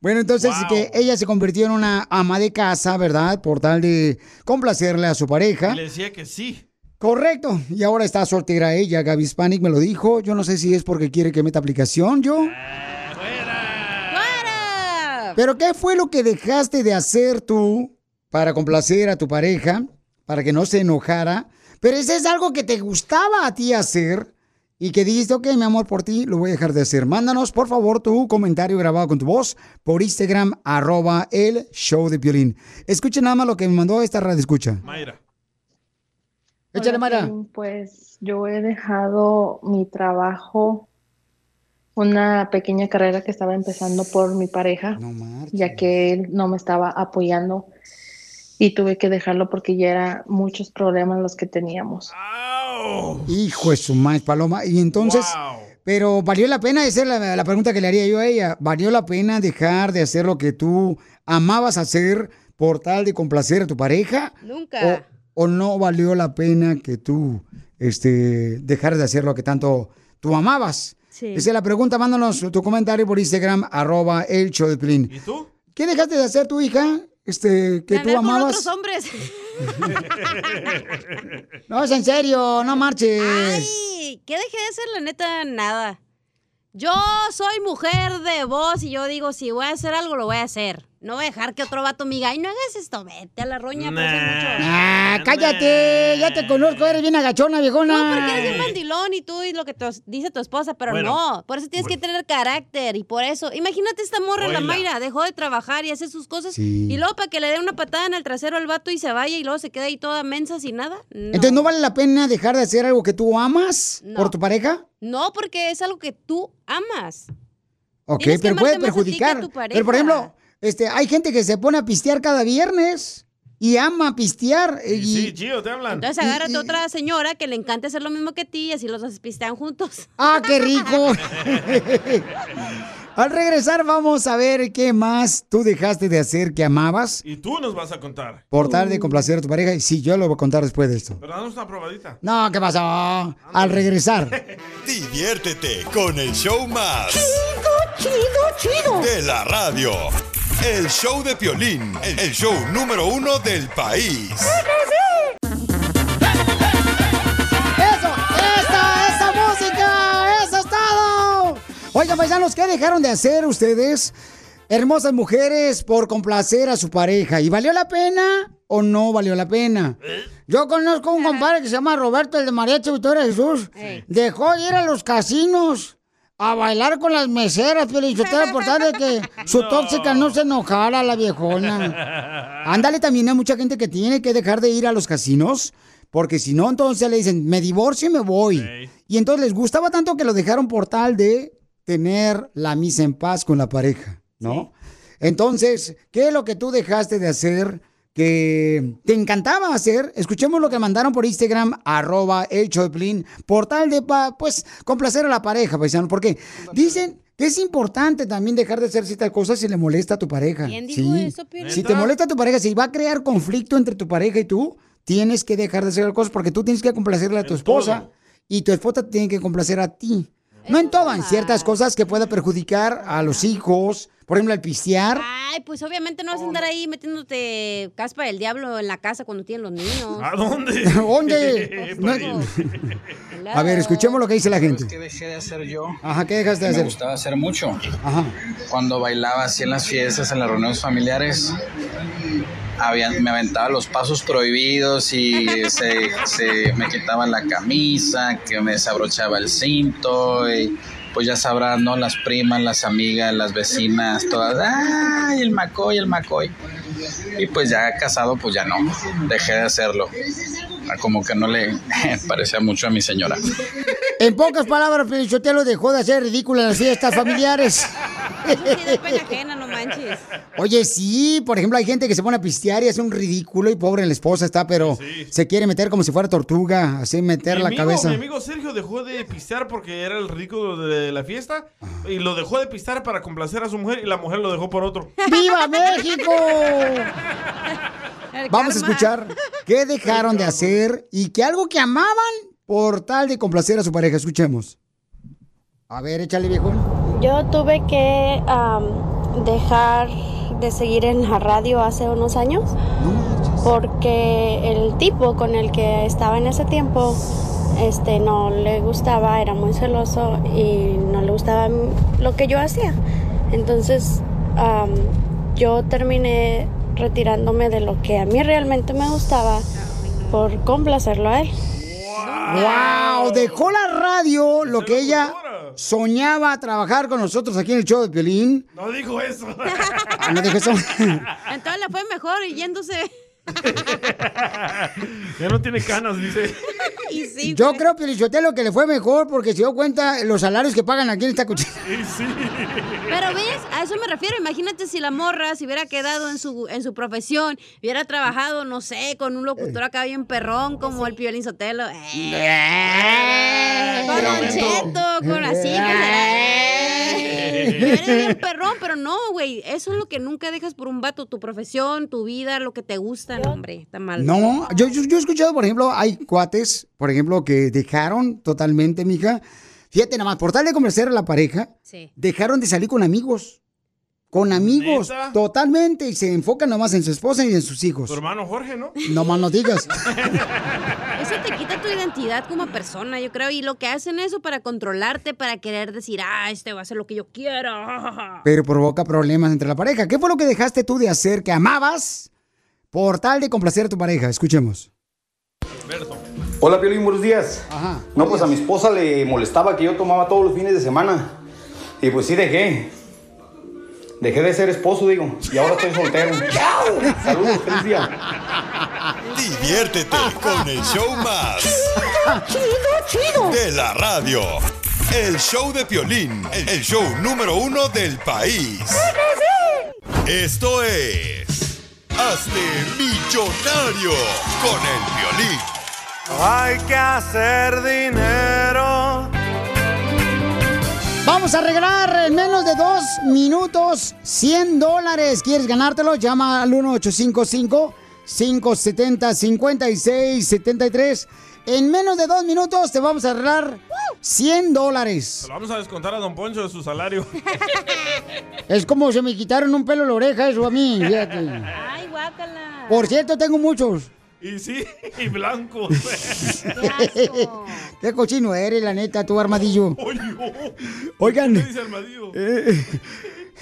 [SPEAKER 3] Bueno, entonces que ella se convirtió en una ama de casa, ¿verdad? Por tal de complacerle a su pareja.
[SPEAKER 4] Y le decía que sí.
[SPEAKER 3] Correcto. Y ahora está soltera ella, Gaby Spanik me lo dijo. Yo no sé si es porque quiere que meta aplicación, yo. Pero ¿qué fue lo que dejaste de hacer tú para complacer a tu pareja, para que no se enojara? Pero ese es algo que te gustaba a ti hacer y que dijiste, ok, mi amor, por ti lo voy a dejar de hacer. Mándanos, por favor, tu comentario grabado con tu voz por Instagram, arroba el show de Piolín. Escuchen nada más lo que me mandó esta radio escucha.
[SPEAKER 4] Mayra.
[SPEAKER 3] Échale, Mayra.
[SPEAKER 13] Pues yo he dejado mi trabajo, una pequeña carrera que estaba empezando por mi pareja, ya que él no me estaba apoyando y tuve que dejarlo porque ya eran muchos problemas los que teníamos.
[SPEAKER 3] Hijo de su madre, Paloma. Y entonces, pero ¿valió la pena? Esa es la, la pregunta que le haría yo a ella. ¿Valió la pena dejar de hacer lo que tú amabas hacer por tal de complacer a tu pareja?
[SPEAKER 14] Nunca.
[SPEAKER 3] ¿O, o no valió la pena que tú este, dejaras de hacer lo que tanto tú amabas?
[SPEAKER 14] Sí.
[SPEAKER 3] Esa es la pregunta. Mándanos tu comentario por Instagram, arroba el show de Piolín.
[SPEAKER 4] ¿Y tú?
[SPEAKER 3] ¿Qué dejaste de hacer tu hija? Este, que tú amabas.
[SPEAKER 14] otros hombres.
[SPEAKER 3] No, es en serio, no marches.
[SPEAKER 14] Ay, ¿qué dejé de hacer? La neta, nada. Yo soy mujer de voz y yo digo, si voy a hacer algo, lo voy a hacer. No voy a dejar que otro vato me diga, ay, no hagas esto, vete a la roña. hacer mucho".
[SPEAKER 3] Ah, cállate, ya te conozco, eres bien agachona, viejona.
[SPEAKER 14] No, porque eres bien mandilón y tú y lo que te dice tu esposa, pero
[SPEAKER 3] Bueno.
[SPEAKER 14] no. Por eso tienes que tener carácter y por eso. Imagínate esta morra, la
[SPEAKER 3] Oíla.
[SPEAKER 14] Mayra, dejó de trabajar y hace sus cosas.
[SPEAKER 3] Sí.
[SPEAKER 14] Y luego para que le dé una patada en el trasero al vato y se vaya y luego se queda ahí toda mensa sin nada. No.
[SPEAKER 3] Entonces, ¿no vale la pena dejar de hacer algo que tú amas
[SPEAKER 14] No.
[SPEAKER 3] por tu pareja?
[SPEAKER 14] No, porque es algo que tú amas.
[SPEAKER 3] Ok,
[SPEAKER 14] Tienes
[SPEAKER 3] pero puede
[SPEAKER 14] amarte más a ti que a
[SPEAKER 3] perjudicar.
[SPEAKER 14] tu
[SPEAKER 3] Pero, por ejemplo, este, hay gente que se pone a pistear cada viernes y ama pistear. Y,
[SPEAKER 4] Sí, Gio, te hablan.
[SPEAKER 14] Entonces agárrate otra señora que le encante hacer lo mismo que ti y así los dos pistean juntos.
[SPEAKER 3] ¡Ah, qué rico! Al regresar vamos a ver qué más tú dejaste de hacer que amabas
[SPEAKER 4] Y tú nos vas a contar.
[SPEAKER 3] por tal de complacer a tu pareja. Y sí, yo lo voy a contar después de esto.
[SPEAKER 4] Pero danos una probadita.
[SPEAKER 3] No, ¿qué pasó? Al regresar.
[SPEAKER 15] Diviértete con el show más.
[SPEAKER 10] Chido, chido, chido.
[SPEAKER 15] De la radio. El show de Piolín. El show número uno del país.
[SPEAKER 3] ¡Eso! ¡Esa! ¡Esa música! ¡Eso es todo! Oigan, paisanos, ¿qué dejaron de hacer ustedes, hermosas mujeres, por complacer a su pareja? ¿Y valió la pena o no valió la pena? Yo conozco un compadre que se llama Roberto, el de Mariachi Victoria Jesús. Dejó de ir a los casinos a bailar con las meseras, pero por tal de que su tóxica no se enojara la viejona. Ándale, también hay mucha gente que tiene que dejar de ir a los casinos, porque si no, entonces le dicen, me divorcio y me voy. Y entonces les gustaba tanto que lo dejaron por tal de tener la misa en paz con la pareja, ¿no? Entonces, ¿qué es lo que tú dejaste de hacer que te encantaba hacer? Escuchemos lo que mandaron por Instagram, arroba el Choplin, por tal de, pa- pues, complacer a la pareja, paisano, porque dicen que es importante también dejar de hacer ciertas cosas si le molesta a tu pareja.
[SPEAKER 14] ¿Quién dijo eso?
[SPEAKER 3] Si te molesta a tu pareja, si va a crear conflicto entre tu pareja y tú, tienes que dejar de hacer cosas porque tú tienes que complacerle a tu esposa y tu esposa tiene que complacer a ti. No en todo, en ciertas cosas que pueda perjudicar a los hijos, por ejemplo, el pistear.
[SPEAKER 14] Ay, pues obviamente no vas a andar ahí metiéndote caspa del diablo en la casa cuando tienen los niños.
[SPEAKER 4] ¿A dónde?
[SPEAKER 3] ¿Dónde? No- A ver, escuchemos lo que dice la gente.
[SPEAKER 16] ¿Qué dejé de hacer yo?
[SPEAKER 3] Ajá, ¿qué dejaste de
[SPEAKER 16] Me
[SPEAKER 3] hacer?
[SPEAKER 16] gustaba hacer mucho.
[SPEAKER 3] Ajá.
[SPEAKER 16] Cuando bailaba así en las fiestas, en las reuniones familiares, habían- me aventaba los pasos prohibidos y se, se- me quitaba la camisa, que me desabrochaba el cinto y pues ya sabrán, ¿no? Las primas, las amigas, las vecinas, todas, ¡ay, el macoy, el macoy! Y pues ya casado, pues ya no, dejé de hacerlo. Como que no le parecía mucho a mi señora.
[SPEAKER 3] En pocas palabras, Pelichotelo dejó de hacer ridículo en las fiestas familiares.
[SPEAKER 14] Sí, de pena ajena, no manches.
[SPEAKER 3] Oye, sí, por ejemplo, hay gente que se pone a pistear y hace un ridículo y pobre la esposa está, pero se quiere meter como si fuera tortuga, así meter
[SPEAKER 4] Mi
[SPEAKER 3] la
[SPEAKER 4] amigo,
[SPEAKER 3] cabeza.
[SPEAKER 4] mi amigo Sergio dejó de pistear porque era el ridículo de la fiesta y lo dejó de pistear para complacer a su mujer y la mujer lo dejó por otro.
[SPEAKER 3] ¡Viva México! Vamos a escuchar qué dejaron de hacer y que algo que amaban por tal de complacer a su pareja. Escuchemos. A ver, échale viejo.
[SPEAKER 17] Yo tuve que am, dejar de seguir en la radio hace unos años porque el tipo con el que estaba en ese tiempo este no le gustaba, era muy celoso y no le gustaba lo que yo hacía. Entonces am, yo terminé retirándome de lo que a mí realmente me gustaba por complacerlo a él.
[SPEAKER 3] ¡Wow! Dejó la radio, lo que ella soñaba trabajar con nosotros aquí en el show de Piolín.
[SPEAKER 4] No dijo eso.
[SPEAKER 3] Ah, no dijo eso.
[SPEAKER 14] Entonces le fue mejor y yéndose.
[SPEAKER 4] ya no tiene canas, dice.
[SPEAKER 14] Y sí,
[SPEAKER 3] Yo creo, Piolichotelo, que le fue mejor porque se dio cuenta los salarios que pagan aquí en esta cuchilla.
[SPEAKER 14] Pero ves, a eso me refiero. Imagínate si la morra se hubiera quedado en su, en su profesión, hubiera trabajado, no sé, con un locutor acá bien perrón como el Piolín Sotelo. Eh. Con Don Cheto, con así. que se- Hubiera bien perrón, pero no, güey. Eso es lo que nunca dejas por un vato, tu profesión, tu vida, lo que te gusta, no, hombre. Está mal.
[SPEAKER 3] No, yo, yo, yo he escuchado, por ejemplo, hay cuates, por ejemplo, que dejaron totalmente, mija. Fíjate nada más, por tal de convencer a la pareja,
[SPEAKER 14] Sí.
[SPEAKER 3] dejaron de salir con amigos. con amigos, totalmente, y se enfoca nomás en su esposa y en sus hijos.
[SPEAKER 4] Tu hermano Jorge, ¿no?
[SPEAKER 3] No más no digas.
[SPEAKER 14] Eso te quita tu identidad como persona, yo creo. Y lo que hacen eso para controlarte, para querer decir, ah, este va a hacer lo que yo quiero.
[SPEAKER 3] Pero provoca problemas entre la pareja. ¿Qué fue lo que dejaste tú de hacer que amabas por tal de complacer a tu pareja? Escuchemos.
[SPEAKER 18] Hola, Piolín, buenos días. No, pues a mi esposa le molestaba que yo tomaba todos los fines de semana. Y pues sí dejé. Dejé de ser esposo, digo. Y ahora estoy soltero. Saludos, feliz día.
[SPEAKER 15] Diviértete con el show más.
[SPEAKER 10] Chido, chido.
[SPEAKER 15] De la radio. El show de Piolín. El show número uno del país. Esto es... Hazte millonario con el violín.
[SPEAKER 10] Hay que hacer dinero.
[SPEAKER 3] Vamos a regalar en menos de dos minutos 100 dólares. ¿Quieres ganártelo? Llama al 1855-570-5673. En menos de dos minutos te vamos a regalar 100 dólares.
[SPEAKER 4] Se lo vamos a descontar a Don Poncho de su salario.
[SPEAKER 3] Es como se me quitaron un pelo de la oreja eso a mí. fíjate.
[SPEAKER 14] Ay, guácala.
[SPEAKER 3] Por cierto, tengo muchos.
[SPEAKER 4] Y sí, y blancos.
[SPEAKER 3] Qué cochino eres, la neta, tu armadillo. Oigan.
[SPEAKER 4] ¿Qué dice Armadillo?
[SPEAKER 3] eh,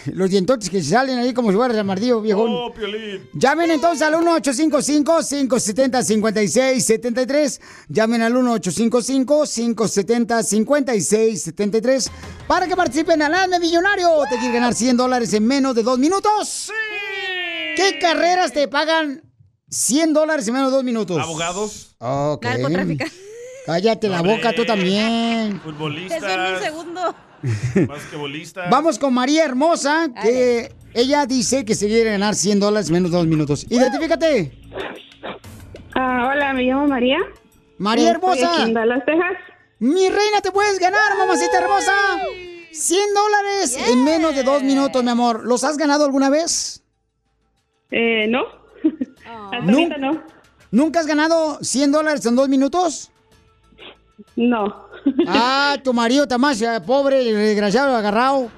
[SPEAKER 3] los dientotes que se salen ahí como si fueras armadillo, viejón.
[SPEAKER 4] Oh, Piolín.
[SPEAKER 3] Llamen entonces al 1-855-570-5673. Llamen al 1-855-570-5673 para que participen al Hazme Millonario. ¿Te quieres ganar 100 dólares en menos de dos minutos? ¿Qué carreras te pagan 100 dólares en menos de dos minutos?
[SPEAKER 4] Abogados.
[SPEAKER 3] Ok. Cállate la boca tú también.
[SPEAKER 4] Futbolistas.
[SPEAKER 14] Eso en un segundo.
[SPEAKER 3] Vamos con María Hermosa, que ella dice que se quiere ganar 100 dólares en menos de dos minutos. Identifícate.
[SPEAKER 19] Ah, hola, me llamo María.
[SPEAKER 3] María Hermosa.
[SPEAKER 19] en Dallas, Texas.
[SPEAKER 3] Mi reina, te puedes ganar, mamacita hermosa. 100 dólares en menos de dos minutos, mi amor. ¿Los has ganado alguna vez?
[SPEAKER 19] Eh, no. Hasta ahorita no.
[SPEAKER 3] ¿Nunca has ganado 100 dólares en dos minutos?
[SPEAKER 19] No.
[SPEAKER 3] Ah, tu marido está más eh, pobre, desgraciado, agarrado.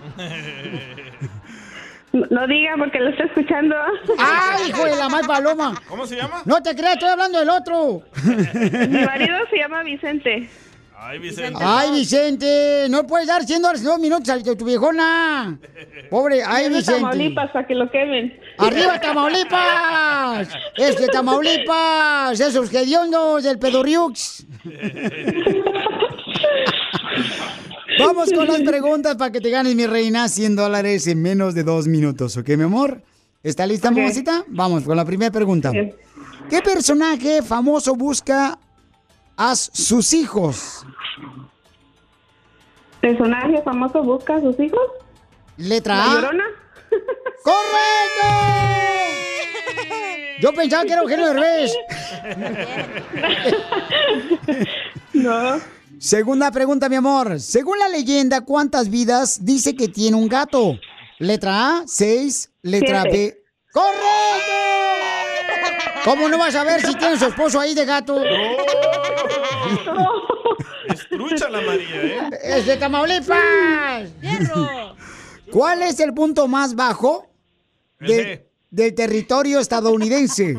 [SPEAKER 19] No, no diga porque lo está escuchando.
[SPEAKER 3] ¡Ay, hijo de la mal paloma!
[SPEAKER 4] ¿Cómo se llama?
[SPEAKER 3] No te creas, estoy hablando del otro.
[SPEAKER 19] Mi marido se llama Vicente.
[SPEAKER 4] Ay, Vicente.
[SPEAKER 3] Ay, Vicente, no puedes dar 100 dólares dos minutos a tu viejona. Pobre, ay, Vicente.
[SPEAKER 19] Tamaulipas para que lo quemen.
[SPEAKER 3] ¡Arriba, Tamaulipas! Es que Tamaulipas, esos hediondos del pedorriux. Vamos con las preguntas para que te ganes, mi reina, 100 dólares en menos de dos minutos, ¿ok, mi amor? ¿Está lista,
[SPEAKER 19] Ok.
[SPEAKER 3] mamacita? Vamos con la primera pregunta. ¿Qué personaje famoso busca a sus hijos?
[SPEAKER 19] ¿Personaje famoso busca a sus hijos?
[SPEAKER 3] Letra
[SPEAKER 19] ¿La
[SPEAKER 3] A.
[SPEAKER 19] Llorona?
[SPEAKER 3] ¡Correcto! Yo pensaba que era Eugenio Derbez.
[SPEAKER 19] No.
[SPEAKER 3] Segunda pregunta, mi amor. Según la leyenda, ¿cuántas vidas dice que tiene un gato? Letra A, 6. Letra
[SPEAKER 19] Siete.
[SPEAKER 3] B. ¡Correcto! ¿Cómo no vas a ver si tiene su esposo ahí de gato?
[SPEAKER 4] Es trucha la María, ¿eh?
[SPEAKER 3] ¡Es de Tamaulipas! ¿Cuál es el punto más bajo de- del territorio estadounidense?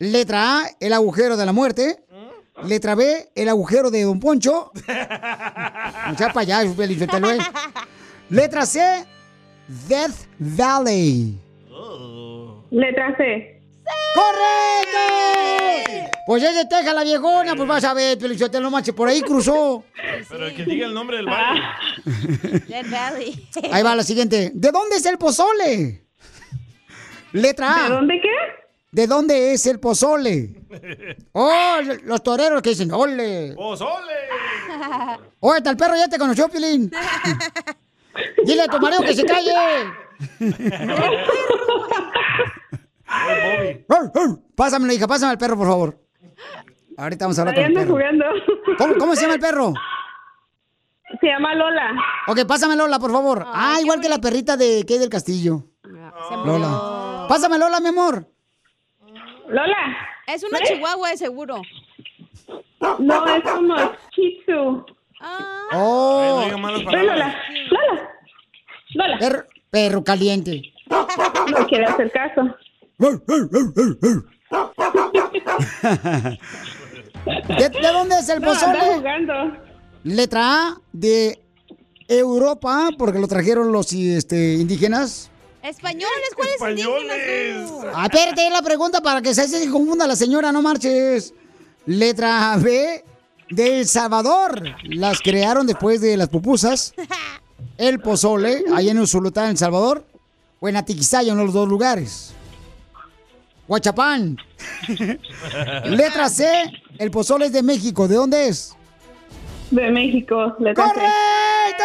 [SPEAKER 3] Letra A, el agujero de la muerte. Letra B, el agujero de Don Poncho. No sea payaso, Felicitelo, ¿eh? Letra C, Death Valley.
[SPEAKER 19] Letra C.
[SPEAKER 3] ¡Correcto! Pues es de Texas la viejona, pues vas a ver, Felicitelo, macho, por ahí cruzó.
[SPEAKER 4] Pero que diga el nombre del valle.
[SPEAKER 14] Dead Valley.
[SPEAKER 3] Ahí va la siguiente. ¿De dónde es el pozole? Letra A.
[SPEAKER 19] ¿De dónde qué?
[SPEAKER 3] ¿De dónde es el pozole? Oh, los toreros que dicen, ole.
[SPEAKER 4] ¡Pozole!
[SPEAKER 3] Oye, hasta el perro ya te conoció, Pilín. Dile a tu marido que se calle. Pásamelo, hija, pásame al perro, por favor. Ahorita vamos a hablar
[SPEAKER 19] Ahí
[SPEAKER 3] con el
[SPEAKER 19] anda
[SPEAKER 3] perro.
[SPEAKER 19] jugando.
[SPEAKER 3] ¿Cómo, cómo se llama el perro?
[SPEAKER 19] Se llama Lola.
[SPEAKER 3] Ok, pásame Lola, por favor. Ah, igual que la perrita de Kay del Castillo. Lola. Pásame Lola, mi amor.
[SPEAKER 19] Lola.
[SPEAKER 14] Es una chihuahua de seguro.
[SPEAKER 19] No, es como Shih Tzu.
[SPEAKER 3] Oh.
[SPEAKER 4] no malas
[SPEAKER 19] Ven, Lola. Lola. Lola.
[SPEAKER 3] Perro, Perro caliente.
[SPEAKER 19] No quiere hacer caso.
[SPEAKER 3] ¿De, de dónde es el
[SPEAKER 19] No,
[SPEAKER 3] pozole?
[SPEAKER 19] jugando.
[SPEAKER 3] Letra A, de Europa, porque lo trajeron los este, indígenas.
[SPEAKER 14] Españoles, ¿cuáles?
[SPEAKER 3] Ah, espérate, la pregunta para que se se confunda la señora, no marches. Letra B, de El Salvador. Las crearon después de las pupusas. El pozole, allá en Usulután, en El Salvador. O en Atiquizaya, uno de los dos lugares. Huachapán. Letra C, el pozole es de México. ¿De dónde es?
[SPEAKER 19] De México. letra C.
[SPEAKER 3] ¡Correcto!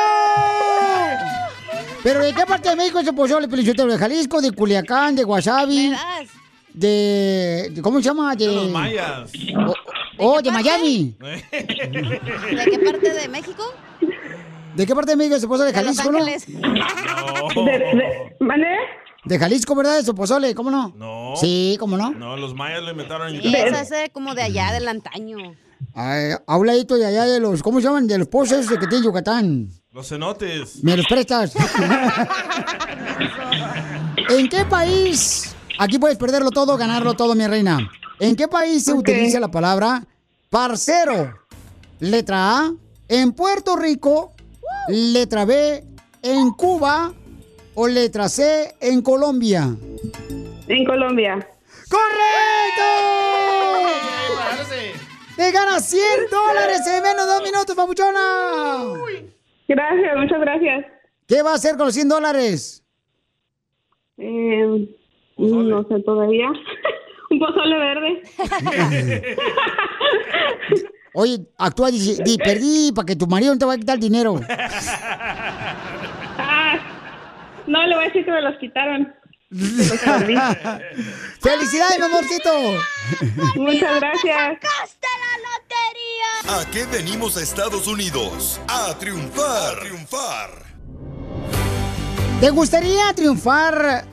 [SPEAKER 3] ¿Pero de qué parte de México es el pozole, Pelichotero? ¿De Jalisco, de Culiacán, de Guasave? De, de- ¿Cómo se llama? De,
[SPEAKER 4] De los mayas.
[SPEAKER 3] Oh, de Miami.
[SPEAKER 14] ¿De qué parte de México?
[SPEAKER 3] ¿De qué parte de México es el pozole? ¿De
[SPEAKER 14] De Los
[SPEAKER 3] Jalisco, no?
[SPEAKER 14] Ángeles.
[SPEAKER 19] De, de.
[SPEAKER 3] De Jalisco, ¿verdad? Es el pozole, ¿cómo no?
[SPEAKER 4] No.
[SPEAKER 3] Sí, ¿cómo no?
[SPEAKER 4] No, los mayas lo inventaron en
[SPEAKER 14] Sí,
[SPEAKER 4] Yucatán.
[SPEAKER 14] eso es como de allá, del antaño.
[SPEAKER 3] Ay, a un ladito de allá de los, ¿cómo se llaman? De los pozos que tiene Yucatán.
[SPEAKER 4] Los cenotes.
[SPEAKER 3] ¿Me los prestas? ¿En qué país? Aquí puedes perderlo todo, ganarlo todo, mi reina. ¿En qué país se utiliza la palabra parcero? Letra A, en Puerto Rico. Letra B, en Cuba. O letra C, en Colombia.
[SPEAKER 19] En Colombia.
[SPEAKER 3] ¡Correcto! ¡Te ganas 100 dólares en menos de dos minutos, papuchona!
[SPEAKER 19] Gracias, muchas gracias.
[SPEAKER 3] ¿Qué va a hacer con los 100 dólares?
[SPEAKER 19] Eh, no sé todavía. Un pozole verde.
[SPEAKER 3] Oye, actúa y di, perdí para que tu marido no te vaya a quitar el dinero.
[SPEAKER 19] Ah, no, le voy a decir que me los quitaron.
[SPEAKER 3] ¡Felicidades, mi amorcito!
[SPEAKER 19] Muchas gracias.
[SPEAKER 15] ¿A qué venimos a Estados Unidos? A triunfar. A triunfar.
[SPEAKER 3] ¿Te gustaría triunfar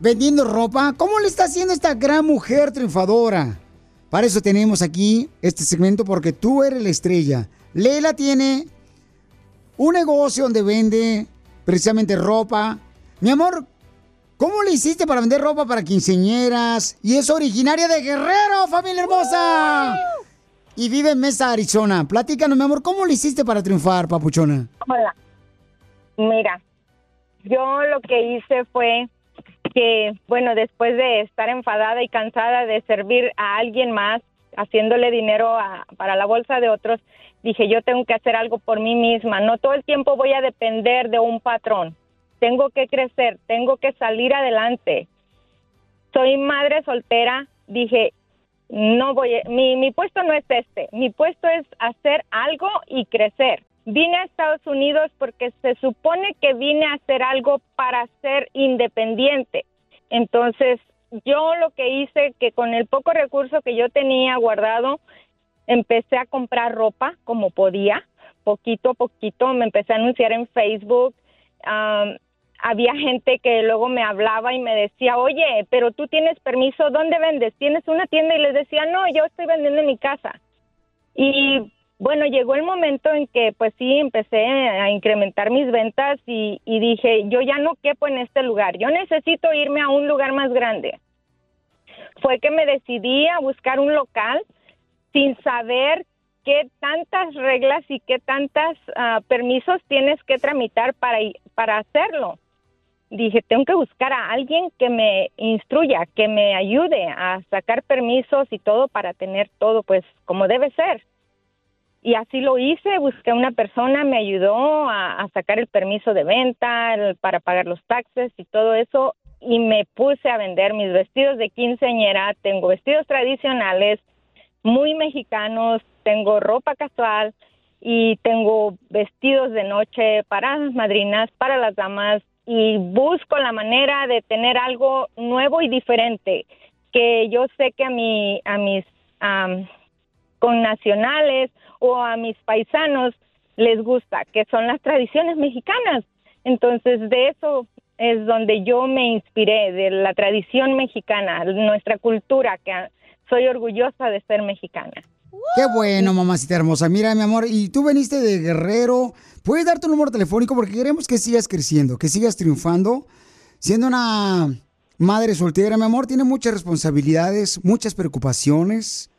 [SPEAKER 3] vendiendo ropa? ¿Cómo le está haciendo esta gran mujer triunfadora? Para eso tenemos aquí este segmento porque tú eres la estrella. Leila tiene un negocio donde vende precisamente ropa. Mi amor, ¿cómo le hiciste para vender ropa para quinceñeras? Y es originaria de Guerrero, familia hermosa. Y vive en Mesa, Arizona. Platícanos, mi amor, ¿cómo le hiciste para triunfar, papuchona?
[SPEAKER 20] Hola. Mira, yo lo que hice fue que, bueno, después de estar enfadada y cansada de servir a alguien más, haciéndole dinero a- para la bolsa de otros, dije, yo tengo que hacer algo por mí misma. No todo el tiempo voy a depender de un patrón. Tengo que crecer, tengo que salir adelante. Soy madre soltera, dije, no voy, a- mi, mi puesto no es este, mi puesto es hacer algo y crecer. Vine a Estados Unidos porque se supone que vine a hacer algo para ser independiente. Entonces, yo lo que hice, que con el poco recurso que yo tenía guardado, empecé a comprar ropa como podía, poquito a poquito, me empecé a anunciar en Facebook. am, había gente que luego me hablaba y me decía, oye, pero tú tienes permiso, ¿dónde vendes? ¿Tienes una tienda? Y les decía, no, yo estoy vendiendo en mi casa. Y bueno, llegó el momento en que pues sí, empecé a incrementar mis ventas y, dije, yo ya no quepo en este lugar, yo necesito irme a un lugar más grande. Fue que me decidí a buscar un local sin saber qué tantas reglas y qué tantos permisos tienes que tramitar para, para hacerlo. Dije, tengo que buscar a alguien que me instruya, que me ayude a sacar permisos y todo para tener todo pues como debe ser. Y así lo hice, busqué una persona, me ayudó a, a sacar el permiso de venta, el- para pagar los taxes y todo eso, y me puse a vender mis vestidos de quinceañera, tengo vestidos tradicionales, muy mexicanos, tengo ropa casual y tengo vestidos de noche para las madrinas, para las damas, y busco la manera de tener algo nuevo y diferente, que yo sé que a, mi, a mis... am, con nacionales o a mis paisanos les gusta, que son las tradiciones mexicanas. Entonces, de eso es donde yo me inspiré, de la tradición mexicana, nuestra cultura, que soy orgullosa de ser mexicana.
[SPEAKER 3] Qué bueno, mamacita hermosa. Mira, mi amor, y tú veniste de Guerrero. ¿Puedes dar tu número telefónico? Porque queremos que sigas creciendo, que sigas triunfando. Siendo una madre soltera, mi amor, tiene muchas responsabilidades, muchas preocupaciones,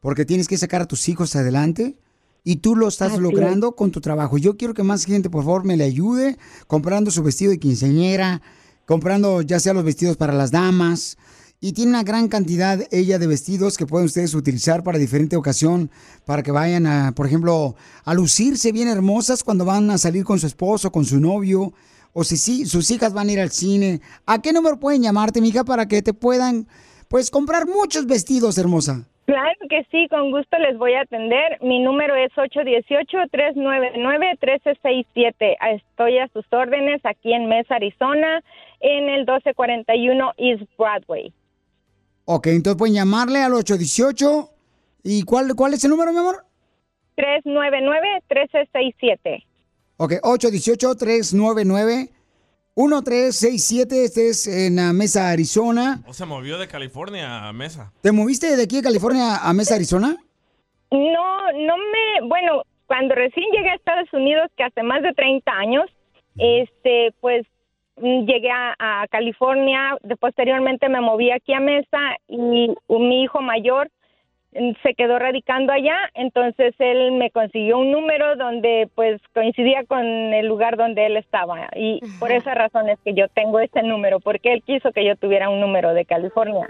[SPEAKER 3] porque tienes que sacar a tus hijos adelante. Y tú lo estás
[SPEAKER 21] Así es.
[SPEAKER 3] logrando con tu trabajo. Yo quiero que más gente, por favor, me le ayude comprando su vestido de quinceañera, comprando ya sea los vestidos para las damas. Y tiene una gran cantidad ella de vestidos que pueden ustedes utilizar para diferente ocasión, para que vayan a, por ejemplo, a lucirse bien hermosas cuando van a salir con su esposo, con su novio, o si sí, sus hijas van a ir al cine. ¿A qué número pueden llamarte, mija, para que te puedan, pues, comprar muchos vestidos, hermosa?
[SPEAKER 20] Claro que sí, con gusto les voy a atender. Mi número es 818-399-1367. Estoy a sus órdenes aquí en Mesa, Arizona, en el 1241 East Broadway.
[SPEAKER 3] Ok, entonces pueden llamarle al 818. ¿Y cuál, cuál es el número, mi amor?
[SPEAKER 20] 399-1367.
[SPEAKER 3] Ok, 818-399-1367. Este es en la Mesa, Arizona.
[SPEAKER 4] O se movió de California a Mesa.
[SPEAKER 3] ¿Te moviste de aquí de California a Mesa, Arizona?
[SPEAKER 20] No, no me, bueno, cuando recién llegué a Estados Unidos, que hace más de 30 años, este, pues llegué a, a California, posteriormente me moví aquí a Mesa y mi hijo mayor mm, se quedó radicando allá, entonces él me consiguió un número donde pues coincidía con el lugar donde él estaba. Y por esa razón es que yo tengo ese número, porque él quiso que yo tuviera un número de California.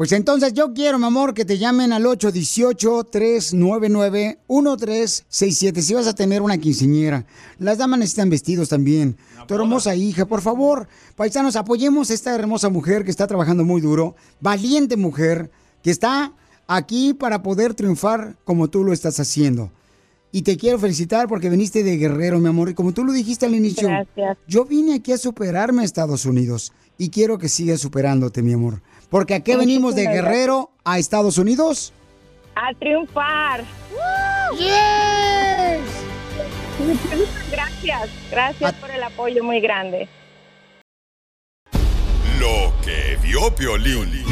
[SPEAKER 3] Pues entonces yo quiero, mi amor, que te llamen al 818-399-1367 si vas a tener una quinceñera. Las damas necesitan vestidos también. Tu hermosa hija, por favor, paisanos, apoyemos a esta hermosa mujer que está trabajando muy duro, valiente mujer, que está aquí para poder triunfar como tú lo estás haciendo. Y te quiero felicitar porque viniste de guerrero, mi amor. Y como tú lo dijiste al inicio,
[SPEAKER 20] Gracias.
[SPEAKER 3] yo vine aquí a superarme a Estados Unidos. Y quiero que sigas superándote, mi amor. Porque aquí venimos de guerrero a Estados Unidos.
[SPEAKER 20] A triunfar.
[SPEAKER 3] ¡Yes!
[SPEAKER 20] Muchas gracias. Gracias por el apoyo muy grande.
[SPEAKER 15] Lo que vio Piolín.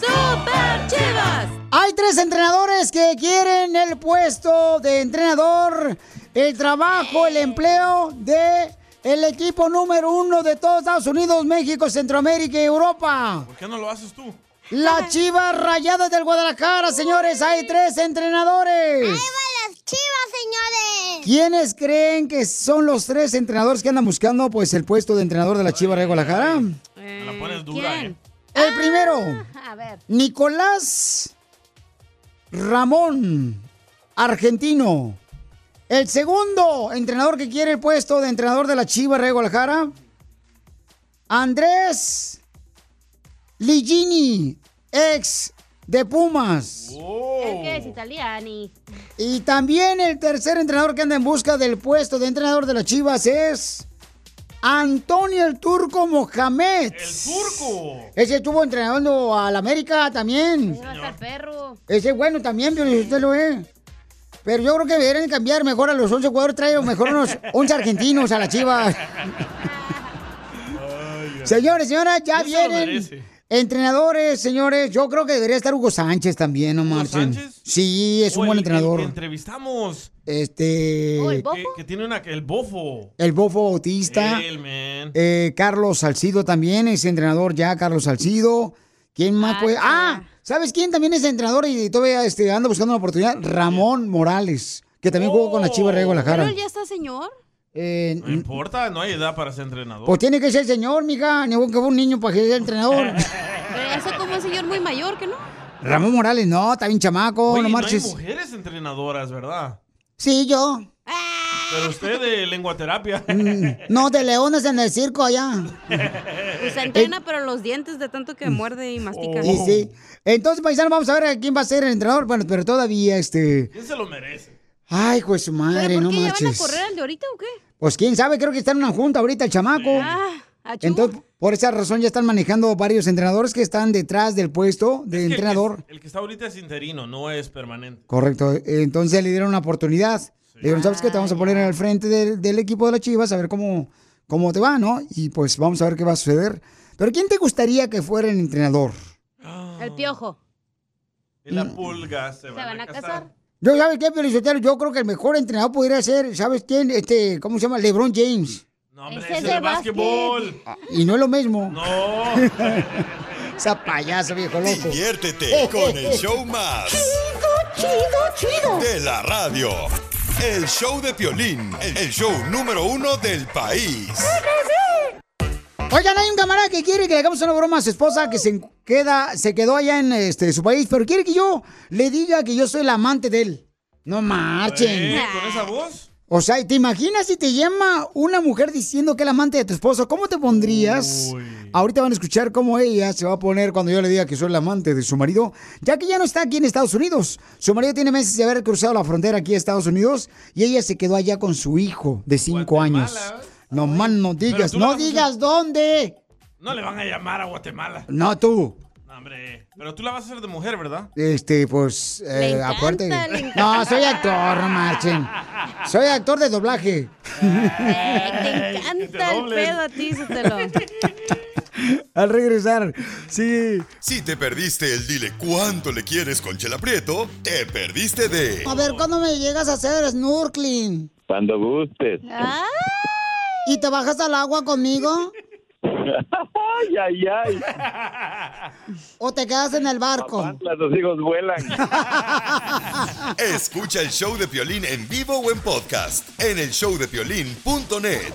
[SPEAKER 14] ¡Super Chivas!
[SPEAKER 3] Hay tres entrenadores que quieren el puesto de entrenador, el trabajo, el empleo de el equipo número uno de todos Estados Unidos, México, Centroamérica y Europa.
[SPEAKER 4] ¿Por qué no lo haces tú?
[SPEAKER 3] Las Chivas Rayadas del Guadalajara, señores, hay tres entrenadores.
[SPEAKER 21] las chivas, señores!
[SPEAKER 3] ¿Quiénes creen que son los tres entrenadores que andan buscando pues el puesto de entrenador de la Chivas de Guadalajara?
[SPEAKER 4] Me la pones dura, ¿eh?
[SPEAKER 3] El primero,
[SPEAKER 14] A ver.
[SPEAKER 3] Nicolás Ramón, argentino. El segundo entrenador que quiere el puesto de entrenador de la Chivas de Guadalajara, Andrés Ligini, ex de Pumas.
[SPEAKER 14] El que es italiani.
[SPEAKER 3] Y también el tercer entrenador que anda en busca del puesto de entrenador de las Chivas es Antonio el Turco Mohamed.
[SPEAKER 4] ¡El turco!
[SPEAKER 3] Ese estuvo entrenando al América también.
[SPEAKER 14] Va a estar perro.
[SPEAKER 3] Ese es bueno también, pero usted lo ve. Pero yo creo que deberían cambiar mejor a los 11 jugadores, traer mejor unos 11 argentinos a la Chivas. Señores, señoras, ya vienen entrenadores, señores. Yo creo que debería estar Hugo Sánchez también, no marchen.
[SPEAKER 4] Sánchez?
[SPEAKER 3] Sí, es un buen
[SPEAKER 4] el- el
[SPEAKER 3] entrenador.
[SPEAKER 4] que entrevistamos.
[SPEAKER 3] Este.
[SPEAKER 4] Que, que tiene una, el bofo.
[SPEAKER 3] El Bofo Bautista.
[SPEAKER 4] Él, man.
[SPEAKER 3] Eh, Carlos Salcido también es entrenador ya, Carlos Salcido. ¿Quién más puede? Ah, ¿sabes quién también es entrenador y todavía este, anda buscando una oportunidad? Ramón Morales, que también jugó con la Chivas de
[SPEAKER 14] ¿Pero
[SPEAKER 3] Guadalajara.
[SPEAKER 14] él ya está señor?
[SPEAKER 3] Eh,
[SPEAKER 4] No importa, no hay edad para ser entrenador.
[SPEAKER 3] pues tiene que ser señor, mija, ni que fue un niño para que sea entrenador.
[SPEAKER 14] Pero está como un señor muy mayor, ¿que no?
[SPEAKER 3] Ramón Morales, no, está bien chamaco,
[SPEAKER 4] Oye,
[SPEAKER 3] no
[SPEAKER 4] no hay
[SPEAKER 3] marches.
[SPEAKER 4] mujeres entrenadoras, ¿verdad?
[SPEAKER 3] sí, yo.
[SPEAKER 4] Pero usted de lenguaterapia.
[SPEAKER 3] Mm, No, de leones en el circo allá.
[SPEAKER 14] Pues se entrena, pero los dientes de tanto que muerde y mastica.
[SPEAKER 3] Sí, sí. Entonces, paisano, vamos a ver a quién va a ser el entrenador. Bueno, pero todavía, este...
[SPEAKER 4] ¿Quién se lo merece?
[SPEAKER 3] Ay, pues su madre,
[SPEAKER 14] ¿Pero
[SPEAKER 3] no
[SPEAKER 14] por qué ya van a correr al de ahorita o qué?
[SPEAKER 3] Pues quién sabe, creo que está en una junta ahorita el chamaco.
[SPEAKER 14] Ah, achú.
[SPEAKER 3] Entonces, por esa razón ya están manejando varios entrenadores que están detrás del puesto de
[SPEAKER 4] Es que el que-
[SPEAKER 3] entrenador.
[SPEAKER 4] El que está ahorita es interino, no es permanente.
[SPEAKER 3] Correcto. Entonces le dieron una oportunidad. Le dijeron, ¿sabes qué? Te vamos a poner al frente del, del equipo de las Chivas a ver cómo, cómo te va, ¿no? Y pues vamos a ver qué va a suceder. Pero ¿quién te gustaría que fuera el entrenador?
[SPEAKER 14] El piojo.
[SPEAKER 4] Y la pulga se, van, a casar.
[SPEAKER 3] Yo, ¿sabes qué, Felicitero? Yo creo que el mejor entrenador podría ser, ¿sabes quién? Este, ¿cómo se llama? LeBron James.
[SPEAKER 4] No, hombre, ese es el básquetbol.
[SPEAKER 3] Ah, Y no es lo mismo.
[SPEAKER 4] No.
[SPEAKER 3] Esa payaso, viejo loco.
[SPEAKER 15] Diviértete con el show más.
[SPEAKER 3] Chido, chido,
[SPEAKER 15] De la radio. El show de Piolín. El show número uno del país.
[SPEAKER 3] Oigan, hay un camarada que quiere que le hagamos una broma a su esposa que se queda, se quedó allá en este, su país, pero quiere que yo le diga que yo soy la amante de él. No marchen.
[SPEAKER 4] ¿Eh? ¿Con esa voz?
[SPEAKER 3] O sea, ¿te imaginas si te llama una mujer diciendo que es la amante de tu esposo? ¿Cómo te pondrías? Ahorita van a escuchar cómo ella se va a poner cuando yo le diga que soy la amante de su marido, ya que ya no está aquí en Estados Unidos. Su marido tiene meses de haber cruzado la frontera aquí a Estados Unidos y ella se quedó allá con su hijo de cinco años. No más no digas, no
[SPEAKER 4] a-
[SPEAKER 3] digas dónde.
[SPEAKER 4] No le van a llamar a Guatemala.
[SPEAKER 3] No tú.
[SPEAKER 4] Hombre. Pero tú la vas a hacer de mujer, ¿verdad?
[SPEAKER 3] Este, pues,
[SPEAKER 4] Le
[SPEAKER 3] eh,
[SPEAKER 4] encanta, le.
[SPEAKER 3] No, soy actor, no marchen. Soy actor de doblaje.
[SPEAKER 14] Te encanta el pedo a ti, Sotelo.
[SPEAKER 3] Al regresar, sí.
[SPEAKER 15] Si te perdiste el dile cuánto le quieres con Chela Prieto, te perdiste de
[SPEAKER 3] A ver, ¿cuándo me llegas a hacer snorkeling?
[SPEAKER 22] Cuando gustes.
[SPEAKER 3] ¿Y te bajas al agua conmigo?
[SPEAKER 22] Ay, ay, ay.
[SPEAKER 3] ¿O te quedas en el barco?
[SPEAKER 22] Los hijos vuelan.
[SPEAKER 15] Escucha el show de Piolín en vivo o en podcast en el showdepiolín.net.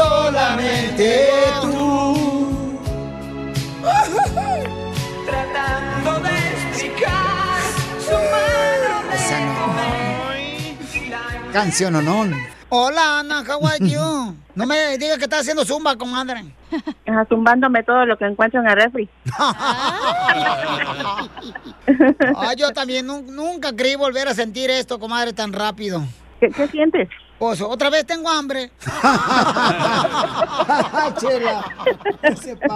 [SPEAKER 3] Y solamente tú.
[SPEAKER 23] Tratando de explicar su mano
[SPEAKER 3] Esa no. Canción o no. Hola, Ana, how are you? No me digas que estás haciendo zumba, comadre.
[SPEAKER 24] Zumbándome todo lo que encuentro en el refri.
[SPEAKER 3] Ay, yo también nu- nunca creí volver a sentir esto, comadre, tan rápido.
[SPEAKER 24] ¿Qué, qué sientes?
[SPEAKER 3] Pues otra vez tengo hambre. Chela.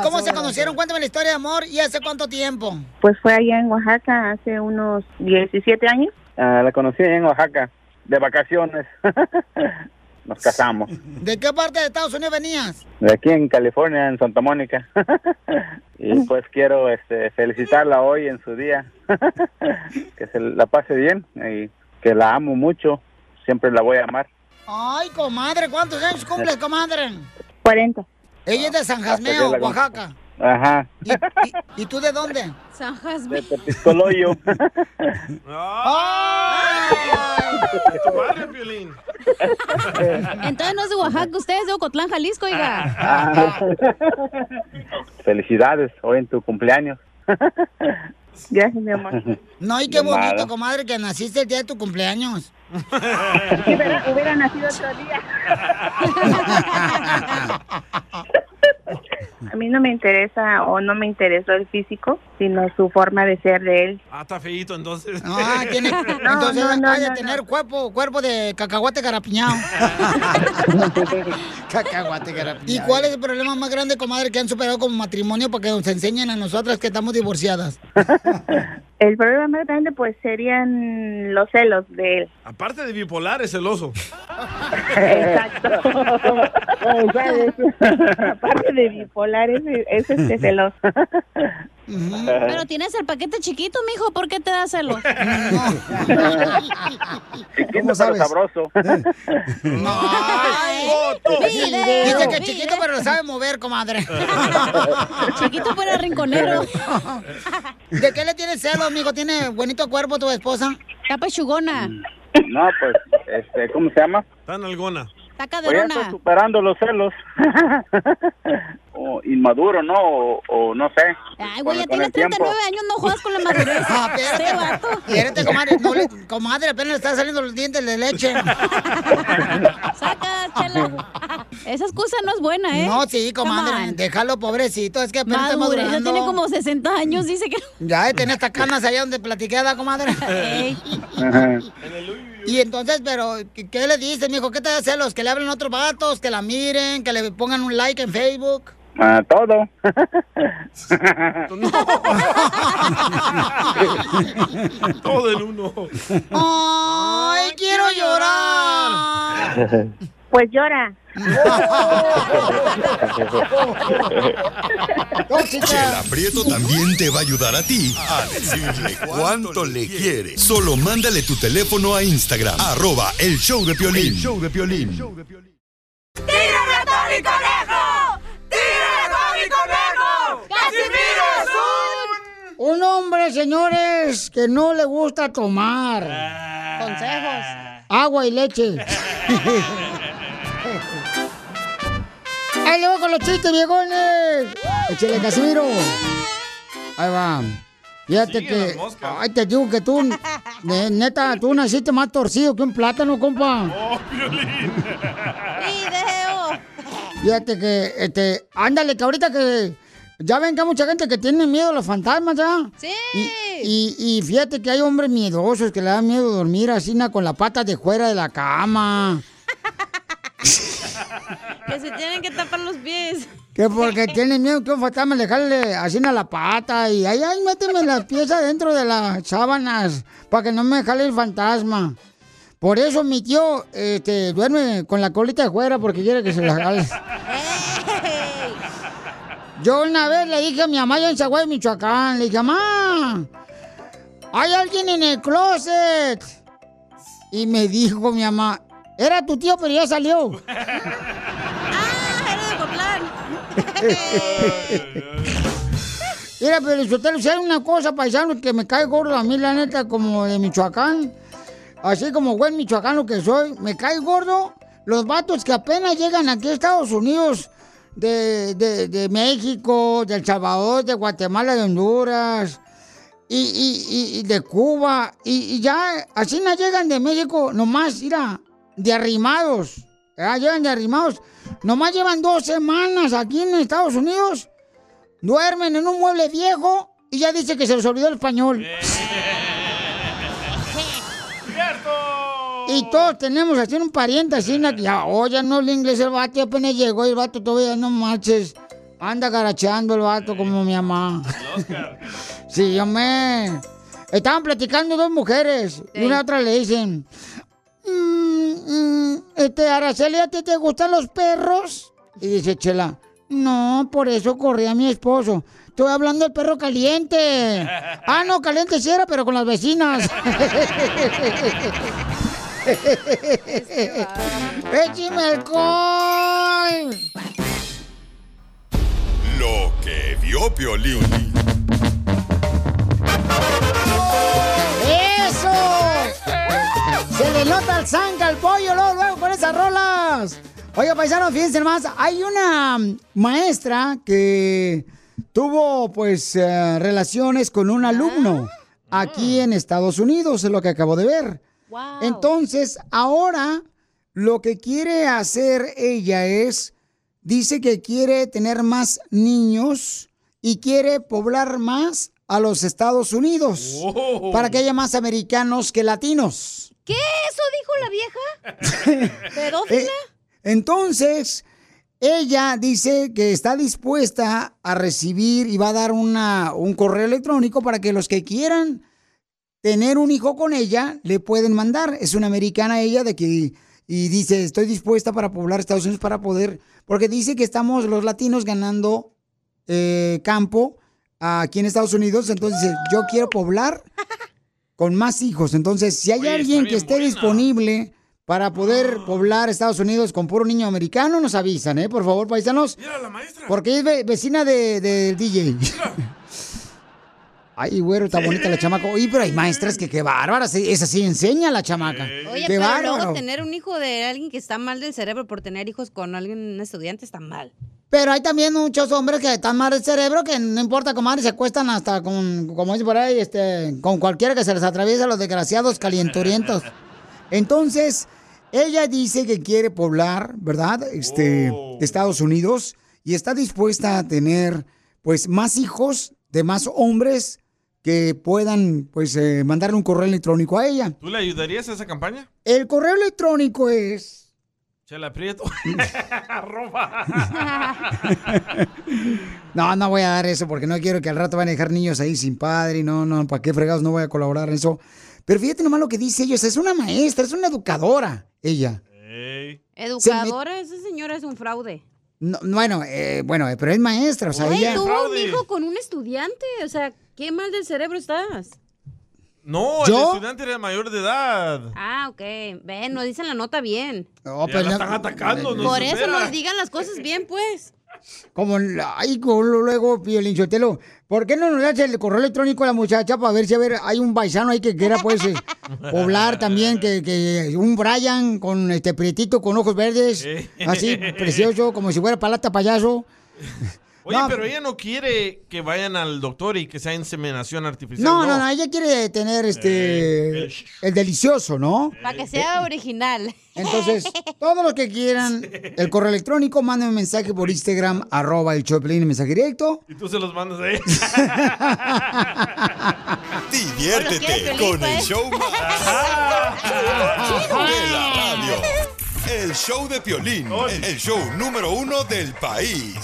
[SPEAKER 3] ¿Cómo se conocieron? Cuéntame la historia de amor y hace cuánto tiempo.
[SPEAKER 24] Pues fue allá en Oaxaca hace unos 17 años.
[SPEAKER 22] Ah, la conocí en Oaxaca, de vacaciones. Nos casamos.
[SPEAKER 3] ¿De qué parte de Estados Unidos venías?
[SPEAKER 22] De aquí en California, en Santa Mónica. y pues quiero este, felicitarla hoy en su día. que se la pase bien y que la amo mucho. Siempre la voy a amar.
[SPEAKER 3] Ay, comadre, ¿cuántos años cumples, comadre?
[SPEAKER 24] 40.
[SPEAKER 3] Ella es de San Jasmeo,
[SPEAKER 22] Hasta que la-
[SPEAKER 3] Oaxaca.
[SPEAKER 22] Ajá.
[SPEAKER 3] ¿Y tú de dónde?
[SPEAKER 14] San
[SPEAKER 22] De
[SPEAKER 14] Jasmine.
[SPEAKER 22] Tepiscoloyo.
[SPEAKER 4] Tu barrio, Piolín.
[SPEAKER 14] Entonces no es de Oaxaca, usted es de Ocotlán, Jalisco, oiga.
[SPEAKER 22] Ah. Felicidades hoy en tu cumpleaños.
[SPEAKER 24] Gracias, mi amor.
[SPEAKER 3] No, y qué bonito, comadre, que naciste el día de tu cumpleaños.
[SPEAKER 24] hubiera, hubiera nacido otro día. A mí no me interesa o no me interesó el físico, sino su forma de ser de él.
[SPEAKER 4] Ah, está feíto entonces.
[SPEAKER 3] Ah, tiene. entonces,
[SPEAKER 24] no, no,
[SPEAKER 3] de
[SPEAKER 24] no,
[SPEAKER 3] tener cuerpo, cuerpo de cacahuate garapiñado. cacahuate garapiñado. ¿Y cuál es el problema más grande, comadre, que han superado como matrimonio para que nos enseñen a nosotras que estamos divorciadas?
[SPEAKER 24] El problema más grande pues serían los celos de él.
[SPEAKER 4] Aparte de bipolar, es celoso.
[SPEAKER 24] Exacto. Aparte de bipolar, es, es este celoso.
[SPEAKER 14] Pero tienes el paquete chiquito, mijo, ¿por qué te da celos?
[SPEAKER 22] Chiquito pero sabroso.
[SPEAKER 3] Ay,
[SPEAKER 14] Video,
[SPEAKER 3] Dice que chiquito, pero lo sabe mover, comadre.
[SPEAKER 14] Chiquito pero rinconero.
[SPEAKER 3] ¿De qué le tienes celo, amigo? ¿Tiene bonito cuerpo tu esposa?
[SPEAKER 14] Está pechugona.
[SPEAKER 22] No, pues, este, ¿cómo se llama?
[SPEAKER 4] Está nalgona.
[SPEAKER 14] Está
[SPEAKER 22] Pues ya estoy superando los celos. O inmaduro, ¿no? O, o no sé.
[SPEAKER 14] Ay, güey, ya tienes
[SPEAKER 22] el tiempo.
[SPEAKER 14] 39 años, no juegas con la madurez.
[SPEAKER 3] Ah,
[SPEAKER 14] Este
[SPEAKER 3] espérate, comadre, no le- comadre, apenas le están saliendo los dientes de leche.
[SPEAKER 14] Saca, chela. Esa excusa no es buena, ¿eh?
[SPEAKER 3] No, sí, comadre, déjalo, pobrecito, es que apenas está
[SPEAKER 14] Madurez, ya
[SPEAKER 3] madurando.
[SPEAKER 14] tiene como 60 años, dice que...
[SPEAKER 3] Ya, tiene estas canas allá donde platiqué, ¿da, comadre? Y entonces, pero, ¿qué, qué le dices, mijo? ¿Qué te hace a los que le hablen otros vatos, que la miren, que le pongan un like en Facebook?
[SPEAKER 22] Ah, todo.
[SPEAKER 25] Todo en uno.
[SPEAKER 3] ¡Ay, quiero llorar!
[SPEAKER 24] Pues llora.
[SPEAKER 15] Chela Prieto también te va a ayudar a ti a decirle cuánto le quiere. Solo mándale tu teléfono a Instagram, arroba el show de Piolín. El show de Piolín.
[SPEAKER 4] ¡Tírame a Tony Conejo! ¡Tírame a Tony Conejo! ¡Casimiro es un...
[SPEAKER 3] Hombre, señores, que no le gusta tomar.
[SPEAKER 14] Consejos.
[SPEAKER 3] Agua y leche. Ahí le voy con los chistes, viejones. Échale, Casimiro. Ahí va. Fíjate que. Ay, te digo que tú. ne- neta, tú naciste más torcido que un plátano, compa.
[SPEAKER 4] ¡Oh, Piolín!
[SPEAKER 14] ¡Video!
[SPEAKER 3] Fíjate que, este, ándale, que ahorita que ya ven que hay mucha gente que tiene miedo a los fantasmas, ¿ya?
[SPEAKER 14] Sí.
[SPEAKER 3] Y, y, y fíjate que hay hombres miedosos que le dan miedo dormir así con la pata de fuera de la cama.
[SPEAKER 14] Que se tienen que tapar los pies.
[SPEAKER 3] Que porque tienen miedo que un fantasma le jale así a la pata y ay, ay, méteme las piezas dentro de las sábanas para que no me jale el fantasma. Por eso mi tío este, duerme con la colita de fuera porque quiere que se la jale. Yo una vez le dije a mi mamá yo en Zaguay, Michoacán, le dije, mamá, hay alguien en el closet. Y me dijo mi mamá, era tu tío, pero ya salió. Mira, pero usted si hay una cosa, paisano, que me cae gordo a mí, la neta, como de Michoacán. Así como buen michoacano que soy, me cae gordo los vatos que apenas llegan aquí a Estados Unidos de, de- de México, de El Salvador, de Guatemala, de Honduras y, y- y- de Cuba. Y, ya, así no llegan de México, nomás, mira, de arrimados. Ya llegan de arrimados. Nomás llevan dos semanas aquí en Estados Unidos. Duermen en un mueble viejo y ya dice que se les olvidó el español. Y todos tenemos así un pariente así, ya, oh, ya no habla inglés el vato, y apenas llegó el vato todavía no marches. Anda garacheando el vato como mi mamá. Sí, yo me... Estaban platicando dos mujeres y una a otra le dicen, "Mm, mm, este, Araceli, ¿a ti te gustan los perros? Y dice Chela, no, por eso corrí a mi esposo. Estoy hablando del perro caliente. Ah, no, caliente sí era, pero con las vecinas. ¡Écheme alcohol!
[SPEAKER 15] Lo que vio Piolín.
[SPEAKER 3] ¡Eso! Se le nota el zanga al pollo luego, luego con esas rolas. Oiga, paisanos, fíjense más. Hay una maestra que tuvo, pues, eh, relaciones con un alumno aquí en Estados Unidos, es lo que acabo de ver. Entonces, ahora lo que quiere hacer ella es, dice que quiere tener más niños y quiere poblar más a los Estados Unidos para que haya más americanos que latinos.
[SPEAKER 14] ¿Qué? ¿Eso dijo la vieja? ¿Pedófila?
[SPEAKER 3] Eh, entonces, ella dice que está dispuesta a recibir y va a dar una, un correo electrónico para que los que quieran tener un hijo con ella le pueden mandar. Es una americana ella de que y dice, estoy dispuesta para poblar Estados Unidos para poder, porque dice que estamos los latinos ganando eh, campo aquí en Estados Unidos, entonces dice, yo quiero poblar con más hijos. Entonces, si hay
[SPEAKER 4] Oye,
[SPEAKER 3] alguien que esté
[SPEAKER 4] buena.
[SPEAKER 3] disponible para poder poblar Estados Unidos con puro niño americano, nos avisan, ¿eh? Por favor, paisanos. Porque es ve- vecina de- del DJ. Ay, güero, está bonita la chamaca. Oye, pero hay maestras que qué bárbaras. Esa sí enseña la chamaca.
[SPEAKER 14] Oye,
[SPEAKER 3] qué
[SPEAKER 14] pero
[SPEAKER 3] bárbaro.
[SPEAKER 14] luego tener un hijo de alguien que está mal del cerebro por tener hijos con alguien, un estudiante, está mal.
[SPEAKER 3] Pero hay también muchos hombres que están mal del cerebro que no importa comadre, se acuestan hasta con, como dice por ahí, este, con cualquiera que se les atraviesa los desgraciados calienturientos. Entonces, Ella dice que quiere poblar, ¿verdad? Este, Estados Unidos y está dispuesta a tener, pues, más hijos de más hombres que puedan, pues, eh, mandar un correo electrónico a ella.
[SPEAKER 4] ¿Tú le ayudarías a esa campaña?
[SPEAKER 3] El correo electrónico es
[SPEAKER 4] Chela Prieto.
[SPEAKER 3] No, no voy a dar eso porque no quiero que al rato van a dejar niños ahí sin padre. y No, no, ¿para qué fregados no voy a colaborar en eso? Pero fíjate nomás lo que dice ella. o sea, es una maestra, es una educadora, ella.
[SPEAKER 14] Educadora, esa señora es un fraude.
[SPEAKER 3] No, bueno, eh, bueno, eh, pero es maestra, o sea,
[SPEAKER 14] Güey,
[SPEAKER 3] ella...
[SPEAKER 14] tuvo un hijo con un estudiante. O sea, qué mal del cerebro estás.
[SPEAKER 4] No,
[SPEAKER 3] ¿Yo?
[SPEAKER 4] el estudiante era mayor de edad.
[SPEAKER 14] Ah, ok. Ven, no dicen la nota bien.
[SPEAKER 3] No,
[SPEAKER 4] Ya
[SPEAKER 3] pues
[SPEAKER 4] la están atacando, no
[SPEAKER 14] Por eso nos digan las cosas bien, pues.
[SPEAKER 3] Como, ay, luego, Piolinchotelo, ¿por qué no nos das el correo electrónico a la muchacha para ver si a ver, hay un paisano ahí que quiera, pues, eh, poblar también, que, que un Brian con este prietito con ojos verdes, así, precioso, como si fuera palata payaso.
[SPEAKER 4] Oye,
[SPEAKER 3] No.
[SPEAKER 4] pero ella no quiere que vayan al doctor y que sea inseminación artificial.
[SPEAKER 3] No, no, no, ella quiere tener este, el delicioso, ¿no?
[SPEAKER 14] Para que sea original.
[SPEAKER 3] Entonces, todos los que quieran el correo electrónico, manden un mensaje por Instagram, arroba el Choplin, mensaje directo.
[SPEAKER 4] Y tú se los mandas a ella.
[SPEAKER 15] Diviértete con el show más El show de Piolín, el show número uno del país.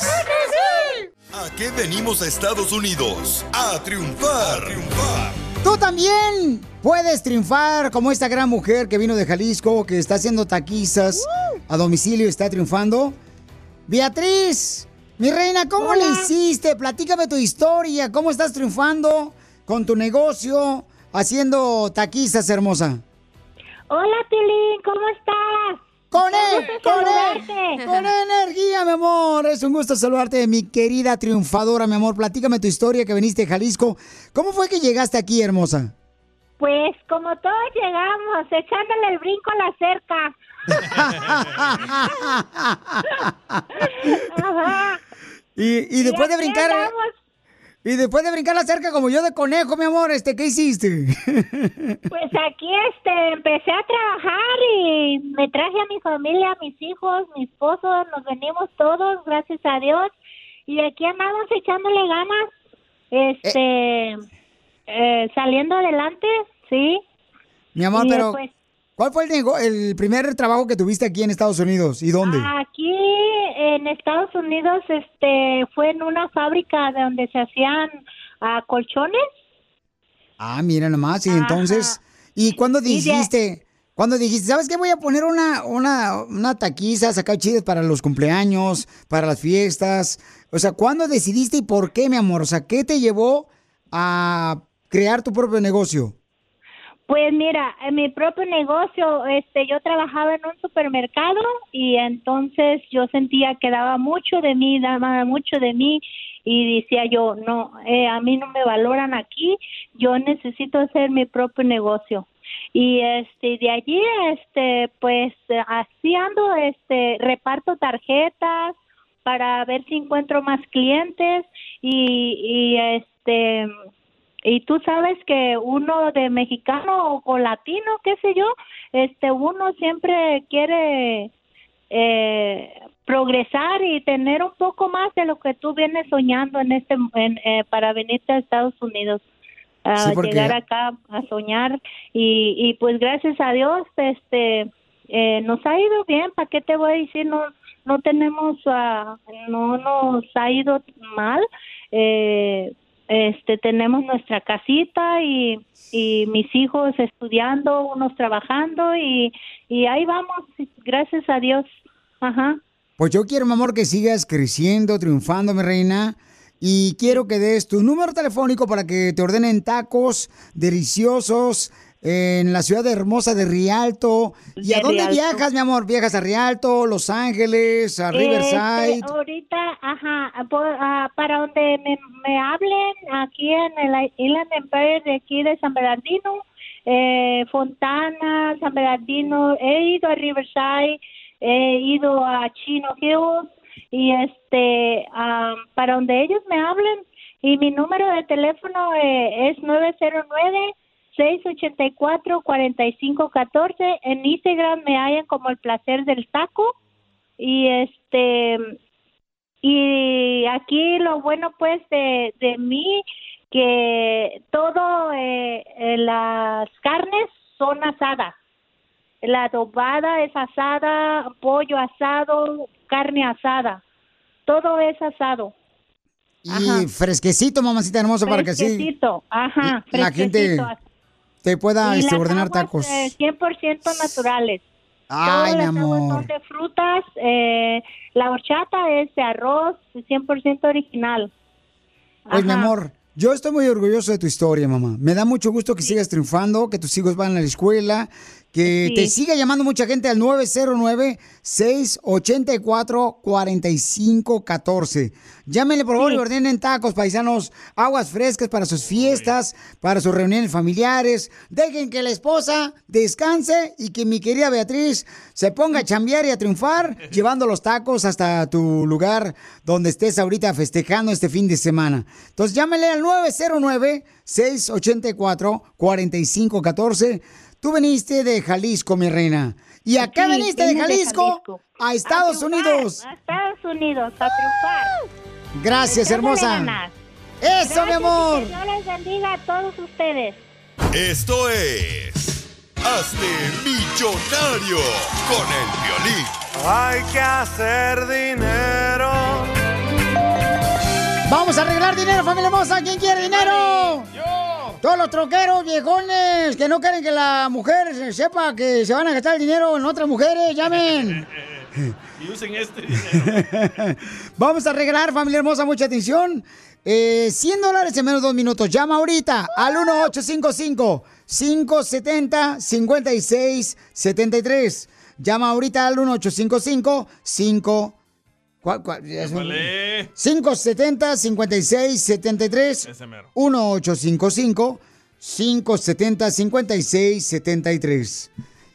[SPEAKER 15] ¿A qué venimos a Estados Unidos? A triunfar.
[SPEAKER 3] Tú también puedes triunfar como esta gran mujer que vino de Jalisco, que está haciendo taquizas a domicilio y está triunfando. Beatriz, mi reina, ¿cómo le hiciste? Platícame tu historia. ¿Cómo estás triunfando con tu negocio haciendo taquizas, hermosa?
[SPEAKER 21] Hola, Pilín, ¿cómo estás?
[SPEAKER 3] Con él, con él, con energía, mi amor. Es un gusto saludarte, mi querida triunfadora, mi amor. Platícame tu historia que viniste de Jalisco. ¿Cómo fue que llegaste aquí, hermosa?
[SPEAKER 21] Pues como todos llegamos, echándole el brinco a la cerca. Ajá.
[SPEAKER 3] Y, y después de brincar. Y después de brincar la cerca como yo de conejo, mi amor, este, ¿qué hiciste?
[SPEAKER 21] Pues aquí este empecé a trabajar y me traje a mi familia, a mis hijos, mi esposo, nos venimos todos, gracias a Dios, y aquí andamos echándole ganas, este, eh, saliendo adelante, sí.
[SPEAKER 3] mi amor,
[SPEAKER 21] Y,
[SPEAKER 3] pero
[SPEAKER 21] pues,
[SPEAKER 3] ¿cuál fue el, el primer trabajo que tuviste aquí en Estados Unidos? ¿Y dónde?
[SPEAKER 21] Aquí en Estados Unidos, este, fue en una fábrica de donde se hacían ah, colchones.
[SPEAKER 3] Ah, mira nomás, y entonces, ¿y cuándo dijiste? ¿Cuándo dijiste, sabes qué? Voy a poner una, una, una taquiza, sacar chidas para los cumpleaños, para las fiestas. O sea, ¿cuándo decidiste y por qué, mi amor? O sea, ¿qué te llevó a crear tu propio negocio?
[SPEAKER 21] Pues mira, en mi propio negocio, este, yo trabajaba en un supermercado y entonces yo sentía que daba mucho de mí, daba mucho de mí y decía yo, no, eh, a mí no me valoran aquí, yo necesito hacer mi propio negocio. Y este, de allí, este, pues así ando, este, reparto tarjetas para ver si encuentro más clientes y, y este, y tú sabes que uno de mexicano o, latino, qué sé yo, este uno siempre quiere eh, progresar y tener un poco más de lo que tú vienes soñando en este en, eh, para venirte a Estados Unidos a
[SPEAKER 26] Sí, porque-
[SPEAKER 21] llegar acá a soñar. Y, y pues gracias a Dios este eh, nos ha ido bien. Para qué te voy a decir no no tenemos ah, no nos ha ido mal. Eh, este tenemos nuestra casita y, mis hijos estudiando unos trabajando y, y ahí vamos gracias a Dios ajá
[SPEAKER 3] Pues yo quiero, mi amor, que sigas creciendo, triunfando, mi reina. Y quiero que des tu número telefónico para que te ordenen tacos deliciosos en la ciudad hermosa de Rialto. ¿Y
[SPEAKER 21] De
[SPEAKER 3] a dónde
[SPEAKER 21] Rialto.
[SPEAKER 3] viajas, mi amor? ¿Viajas a Rialto, Los Ángeles, a Riverside?
[SPEAKER 21] Este, ahorita, ajá, por- ah, para donde me, me hablen, aquí en el Island Empire de aquí de San Bernardino, eh, Fontana, San Bernardino, he ido a Riverside, he ido a Chino Hills y este, ah, para donde ellos me hablen y mi número de teléfono eh, es 909 684-4514. En Instagram me hallan como el placer del taco. Y este, y aquí lo bueno pues de, de mí, que todo, eh, eh, las carnes son asadas. La adobada es asada, pollo asado, carne asada. Todo es asado.
[SPEAKER 3] Y fresquecito, mamacita hermosa, para que sí
[SPEAKER 21] Fresquecito, ajá,
[SPEAKER 3] la gente. Te pueda este, ordenar
[SPEAKER 21] aguas,
[SPEAKER 3] tacos.
[SPEAKER 21] eh, 100% naturales.
[SPEAKER 3] Ay,
[SPEAKER 21] Todas
[SPEAKER 3] mi
[SPEAKER 21] las
[SPEAKER 3] amor.
[SPEAKER 21] son de frutas. eh, la horchata es de arroz, 100% original.
[SPEAKER 3] Pues, mi amor, yo estoy muy orgulloso de tu historia, mamá. Me da mucho gusto que sigas triunfando, que tus hijos van a la escuela, que
[SPEAKER 21] Sí.
[SPEAKER 3] te siga llamando mucha gente al 909-684-4514. Llámenle, por favor, y ordenen tacos, paisanos, aguas frescas para sus fiestas, para sus reuniones familiares. Dejen que la esposa descanse y que mi querida Beatriz se ponga a chambear y a triunfar, llevando los tacos hasta tu lugar donde estés ahorita festejando este fin de semana. Entonces llámenle al 909-684-4514. Tú veniste de Jalisco, mi reina. ¿Y acá
[SPEAKER 21] Sí,
[SPEAKER 3] veniste de Jalisco, a Estados
[SPEAKER 21] triunfar,
[SPEAKER 3] Unidos.
[SPEAKER 21] A Estados Unidos, a triunfar.
[SPEAKER 3] Gracias, hermosa.
[SPEAKER 21] ganas.
[SPEAKER 3] Eso,
[SPEAKER 21] Gracias,
[SPEAKER 3] mi amor.
[SPEAKER 21] y Que Dios les bendiga a todos ustedes.
[SPEAKER 15] Esto es. Hazte millonario con el violín.
[SPEAKER 10] Hay que hacer dinero.
[SPEAKER 3] Vamos a arreglar dinero, familia hermosa. ¿Quién quiere dinero? Yo. Todos los troqueros, viejones, que no quieren que la mujer se- sepa que se van a gastar el dinero en otras mujeres, llamen.
[SPEAKER 4] Y usen este dinero.
[SPEAKER 3] Vamos a arreglar, familia hermosa, mucha atención. Eh, 100 dólares en menos de dos minutos. Llama ahorita al 1855-570-5673. Llama ahorita al 1855-5... 570-5673.
[SPEAKER 4] Ese mero.
[SPEAKER 3] 1855-570-5673.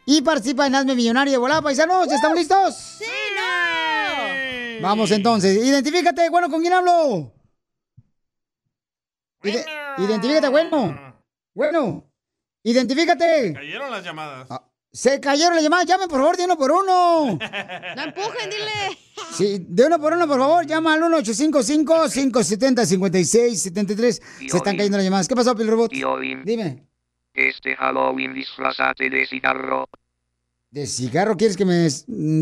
[SPEAKER 3] Y participa en Hazme Millonario de Volada, paisanos. ¿Estamos listos?
[SPEAKER 14] ¡Sí, no!
[SPEAKER 3] Vamos entonces. Identifícate, bueno, ¿con quién hablo? Ide- identifícate, bueno. Bueno. Identifícate.
[SPEAKER 4] Cayeron las llamadas.
[SPEAKER 3] Se cayeron las llamadas. Llamen, por favor, de uno por uno.
[SPEAKER 14] No empujen, dile.
[SPEAKER 3] Sí, de uno por uno, por favor. Llama al 1855-570-5673. Se están cayendo las llamadas. ¿Qué pasó, Pilrobot? Dime.
[SPEAKER 26] Este Halloween disfrazate de cigarro.
[SPEAKER 3] ¿De cigarro quieres que me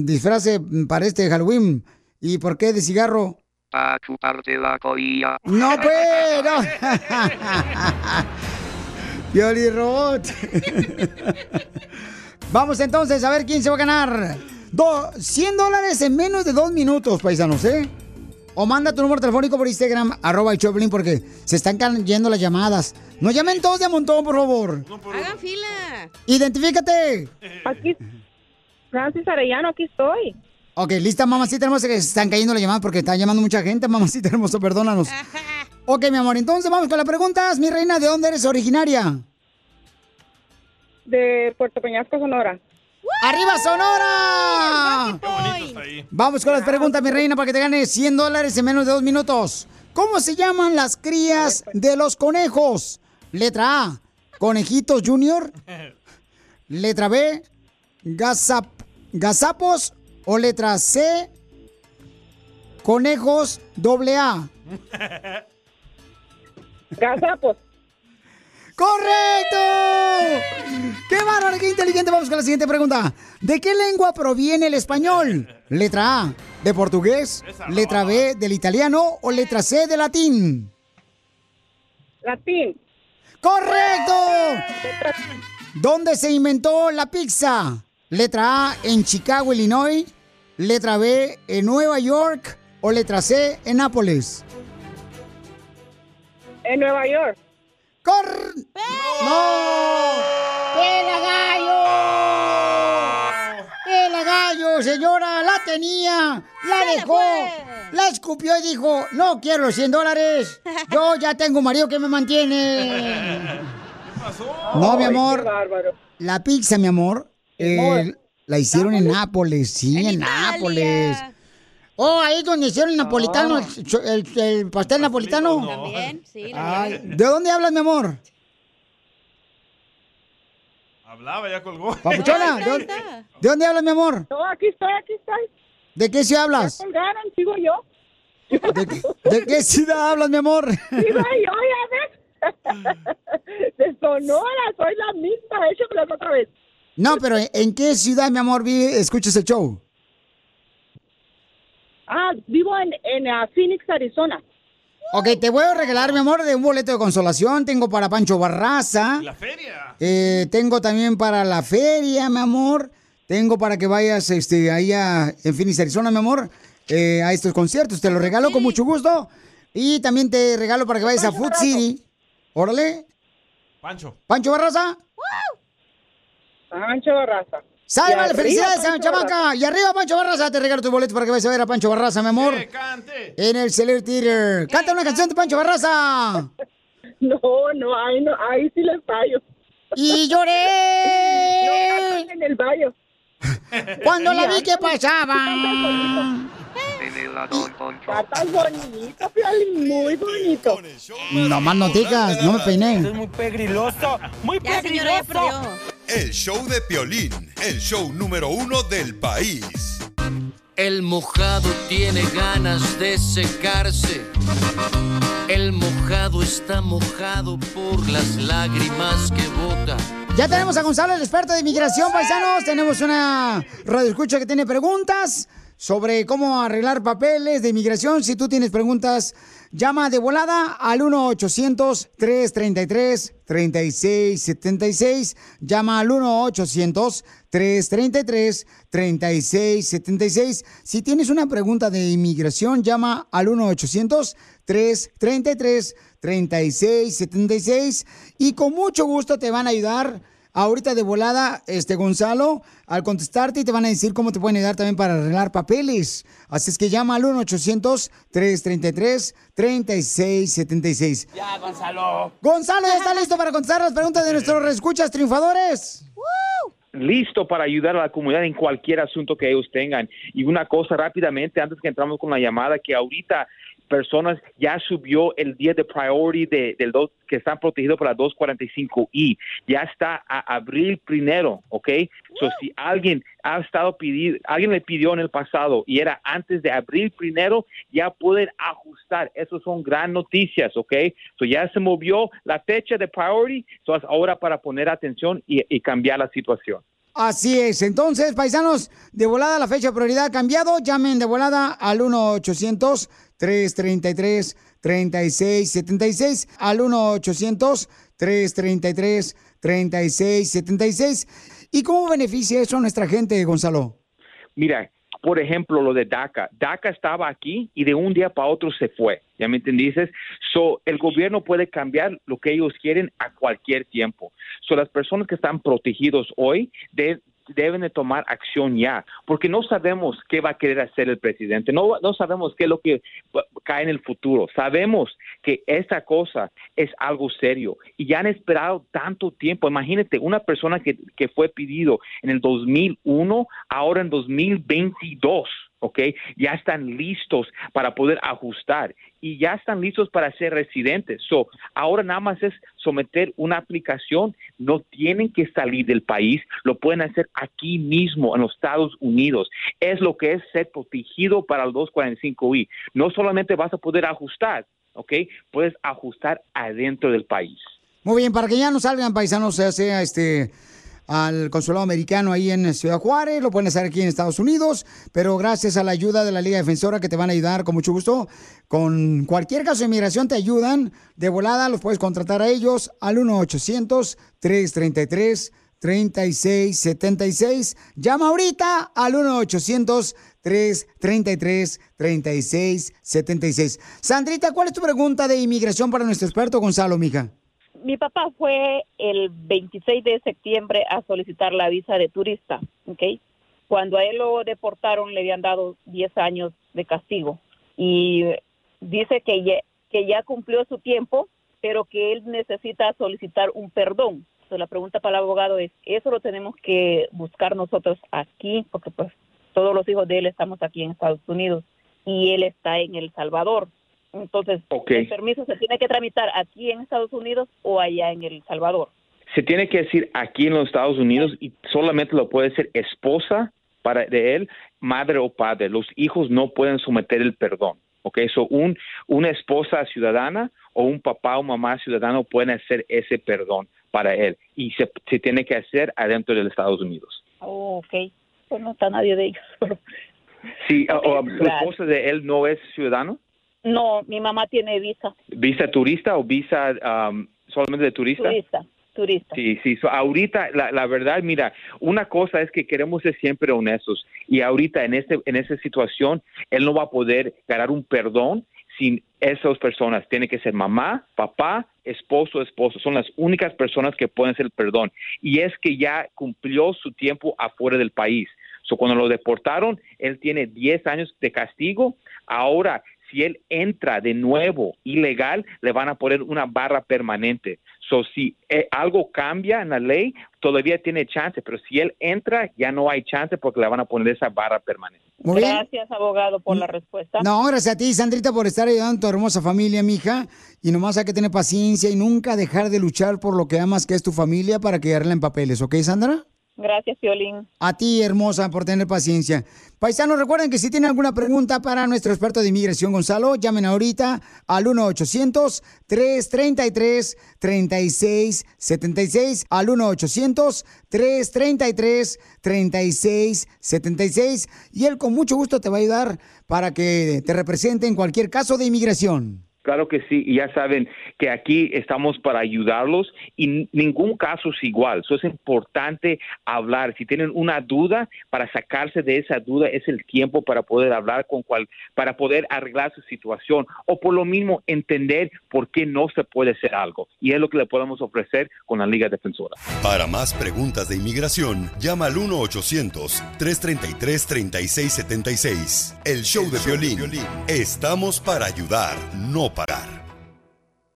[SPEAKER 3] disfrace para este Halloween? ¿Y por qué de cigarro?
[SPEAKER 26] Pa' chuparte la colilla.
[SPEAKER 3] No, pues, no. Pioli Robot. Vamos entonces a ver quién se va a ganar. Do- 100 dólares en menos de dos minutos, paisanos, ¿eh? O manda tu número telefónico por Instagram, arroba el Choplin, porque se están cayendo las llamadas. No llamen todos de a montón, por favor.
[SPEAKER 14] Hagan fila.
[SPEAKER 3] Identifícate.
[SPEAKER 19] Aquí, Francis Arellano, aquí estoy.
[SPEAKER 3] Ok, lista, mamacita hermosa, que se están cayendo las llamadas porque están llamando mucha gente, mamacita hermosa, perdónanos. Ok, mi amor, entonces vamos con las preguntas. Mi reina, ¿de dónde eres originaria?
[SPEAKER 19] De Puerto Peñasco, Sonora.
[SPEAKER 3] ¡Arriba, Sonora!
[SPEAKER 4] Qué bonito está ahí.
[SPEAKER 3] Vamos con las preguntas, mi reina, para que te ganes 100 dólares en menos de dos minutos. ¿Cómo se llaman las crías de los conejos? Letra A, conejitos junior. Letra B, gazap- gazapos. O letra C, conejos doble A.
[SPEAKER 19] Gazapos.
[SPEAKER 3] ¡Correcto! ¡Qué bárbaro, qué inteligente! Vamos con la siguiente pregunta. ¿De qué lengua proviene el español? Letra A, de portugués. Letra B, del italiano. O letra C, de latín.
[SPEAKER 19] Latín.
[SPEAKER 3] ¡Correcto! ¿Dónde se inventó la pizza? Letra A, en Chicago, Illinois. Letra B, en Nueva York. O letra C, en Nápoles.
[SPEAKER 19] En Nueva York.
[SPEAKER 3] ¡Cor! ¡No! ¡Pela gallo! ¡Pela gallo, señora! ¡La tenía! ¡La dejó! ¡La escupió y dijo, no quiero los 100 dólares! ¡Yo ya tengo un marido que me mantiene! No, mi amor.
[SPEAKER 19] qué.
[SPEAKER 3] La pizza, mi amor, eh,
[SPEAKER 19] amor.
[SPEAKER 3] la hicieron en Nápoles. Sí, en, Nápoles. Oh, ahí es donde hicieron el napolitano, el, cho- el- el pastel napolitano.
[SPEAKER 14] También, sí.
[SPEAKER 3] Ay. ¿De dónde hablas, mi amor?
[SPEAKER 4] Hablaba, ya colgó.
[SPEAKER 3] Papuchona, ¿de dónde, de dónde hablas, mi amor?
[SPEAKER 27] No, aquí estoy, aquí estoy.
[SPEAKER 3] ¿De qué ciudad hablas?
[SPEAKER 27] Ya colgaron, sigo yo.
[SPEAKER 3] ¿De qué ciudad hablas, mi amor?
[SPEAKER 27] Sigo yo, ya ves. De Sonora, soy la misma. Échamelo otra vez.
[SPEAKER 3] No, pero ¿en- ¿en qué ciudad, mi amor, vi, escuchas el show?
[SPEAKER 27] Ah, vivo en, en ah, Phoenix, Arizona.
[SPEAKER 3] Ok, te voy a regalar, mi amor, de un boleto de consolación. Tengo para Pancho Barraza.
[SPEAKER 4] La feria.
[SPEAKER 3] Eh, tengo también para la feria, mi amor. Tengo para que vayas este, ahí a, en Phoenix, Arizona, mi amor, eh, a estos conciertos. Te lo regalo con mucho gusto. Y también te regalo para que vayas a Food City. Órale.
[SPEAKER 4] Pancho.
[SPEAKER 3] Pancho Barraza.
[SPEAKER 27] Pancho Barraza.
[SPEAKER 3] Sale, vale,
[SPEAKER 27] arriba,
[SPEAKER 3] felicidades,
[SPEAKER 27] Pancho
[SPEAKER 3] chamaca.
[SPEAKER 27] Barraza.
[SPEAKER 3] Y arriba, Pancho Barraza. Te regalo tu boleto para que vayas a ver a Pancho Barraza, mi amor. En el Celebrity Theater. Canta una canción de Pancho Barraza.
[SPEAKER 27] No, no, ahí, no, ahí sí les fallo.
[SPEAKER 3] Y lloré.
[SPEAKER 27] No, en el baño.
[SPEAKER 3] Cuando la vi que pasaba.
[SPEAKER 27] Cantas bonito, Piolín, muy bonito.
[SPEAKER 3] No más no digas, no me peiné.
[SPEAKER 27] muy pegriloso, muy
[SPEAKER 14] perdió.
[SPEAKER 15] El show de Piolín, el show número uno del país.
[SPEAKER 28] El mojado tiene ganas de secarse. El mojado está mojado por las lágrimas que bota.
[SPEAKER 3] Ya tenemos a Gonzalo, el experto de inmigración, paisanos. Tenemos una radioescucha que tiene preguntas sobre cómo arreglar papeles de inmigración. Si tú tienes preguntas, llama de volada al 1-800-333-3676. Llama al 1-800-333-3676. Si tienes una pregunta de inmigración, llama al 1-800-333-3676. Y con mucho gusto te van a ayudar ahorita de volada, este Gonzalo, al contestarte y te van a decir cómo te pueden ayudar también para arreglar papeles. Así es que llama al 1-800-333-3676.
[SPEAKER 27] Ya, Gonzalo.
[SPEAKER 3] Gonzalo, ¿ya está listo para contestar las preguntas de nuestros escuchas triunfadores?
[SPEAKER 29] listo para ayudar a la comunidad en cualquier asunto que ellos tengan. Y una cosa rápidamente, antes que entramos con la llamada, que ahorita personas ya subió el día de priority de, del dos, que están protegidos por la 245i. Ya está a abril primero, ¿ok? So, si alguien ha estado pidiendo, alguien le pidió en el pasado y era antes de abril primero, ya pueden ajustar. Eso son gran noticias, ¿ok? So, ya se movió la fecha de priority, so, es ahora para poner atención y, y cambiar la situación.
[SPEAKER 3] Así es. Entonces, paisanos, de volada la fecha de prioridad ha cambiado. Llamen de volada al 1-800-333-3676. Al 1-800-333-3676. ¿Y cómo beneficia eso a nuestra gente, Gonzalo?
[SPEAKER 29] Mira, por ejemplo, lo de DACA. DACA estaba aquí y de un día para otro se fue. ¿Ya me entendiste? So, el gobierno puede cambiar lo que ellos quieren a cualquier tiempo. So, las personas que están protegidos hoy de- deben de tomar acción ya, porque no sabemos qué va a querer hacer el presidente, no, no sabemos qué es lo que cae en el futuro. Sabemos que esta cosa es algo serio y ya han esperado tanto tiempo. Imagínate, una persona que, que fue pedido en el 2001, ahora en 2022. ¿Ok? Ya están listos para poder ajustar y ya están listos para ser residentes. So, ahora nada más es someter una aplicación, no tienen que salir del país, lo pueden hacer aquí mismo en los Estados Unidos. Es lo que es ser protegido para el 245i. No solamente vas a poder ajustar, ¿ok? Puedes ajustar adentro del país.
[SPEAKER 3] Muy bien, para que ya no salgan paisanos, sea este al consulado americano ahí en Ciudad Juárez, lo pueden hacer aquí en Estados Unidos, pero gracias a la ayuda de la Liga Defensora que te van a ayudar con mucho gusto, con cualquier caso de inmigración te ayudan, de volada los puedes contratar a ellos al 1-800-333-3676. Llama ahorita al 1-800-333-3676. Sandrita, ¿cuál es tu pregunta de inmigración para nuestro experto Gonzalo, mija?
[SPEAKER 30] Mi papá fue el 26 de septiembre a solicitar la visa de turista, ¿ok? Cuando a él lo deportaron le habían dado 10 años de castigo y dice que ya, que ya cumplió su tiempo, pero que él necesita solicitar un perdón. Entonces, la pregunta para el abogado es, ¿eso lo tenemos que buscar nosotros aquí? Porque pues todos los hijos de él estamos aquí en Estados Unidos y él está en El Salvador. Entonces. ¿el permiso se tiene que tramitar aquí en Estados Unidos o allá en El Salvador?
[SPEAKER 29] se tiene que decir aquí en los Estados Unidos y solamente lo puede ser esposa para de él, madre o padre. Los hijos no pueden someter el perdón. ¿ok? So un, una esposa ciudadana o un papá o mamá ciudadano pueden hacer ese perdón para él y se, se tiene que hacer adentro de los Estados Unidos.
[SPEAKER 30] Oh, ok. Pues no está nadie de ellos.
[SPEAKER 29] Sí, o- ¿la esposa de él no es ciudadano?
[SPEAKER 30] No, mi mamá tiene visa.
[SPEAKER 29] ¿Visa turista o visa um, solamente de turista?
[SPEAKER 30] Turista, turista.
[SPEAKER 29] Sí, sí. So, ahorita, la, la verdad, mira, una cosa es que queremos ser siempre honestos y ahorita en este en esta situación él no va a poder ganar un perdón sin esas personas. Tiene que ser mamá, papá, esposo, esposo. Son las únicas personas que pueden el perdón. Y es que ya cumplió su tiempo afuera del país. So, cuando lo deportaron, él tiene 10 años de castigo. Ahora, si él entra de nuevo ilegal, le van a poner una barra permanente. So, si eh, algo cambia en la ley, todavía tiene chance, pero si él entra, ya no hay chance porque le van a poner esa barra permanente.
[SPEAKER 3] Muy bien.
[SPEAKER 30] Gracias, abogado, por la respuesta.
[SPEAKER 3] No, gracias a ti, Sandrita, por estar ayudando a tu hermosa familia, mija. Y nomás hay que tener paciencia y nunca dejar de luchar por lo que amas, que es tu familia, para que en papeles, ¿ok, Sandra?
[SPEAKER 30] Gracias, Violín.
[SPEAKER 3] A ti, hermosa, por tener paciencia. Paisanos, recuerden que si tienen alguna pregunta para nuestro experto de inmigración, Gonzalo, llamen ahorita al 1-800-333-3676. Al 1-800-333-3676. Y él con mucho gusto te va a ayudar para que te represente en cualquier caso de inmigración.
[SPEAKER 29] Claro que sí, y ya saben que aquí estamos para ayudarlos y ningún caso es igual. Eso es importante hablar. Si tienen una duda, para sacarse de esa duda es el tiempo para poder hablar con cual, para poder arreglar su situación o por lo mismo entender por qué no se puede hacer algo. Y es lo que le podemos ofrecer con la Liga Defensora.
[SPEAKER 15] Para más preguntas de inmigración, llama al 1-800-333-3676. El show de violín. Estamos para ayudar, no parar.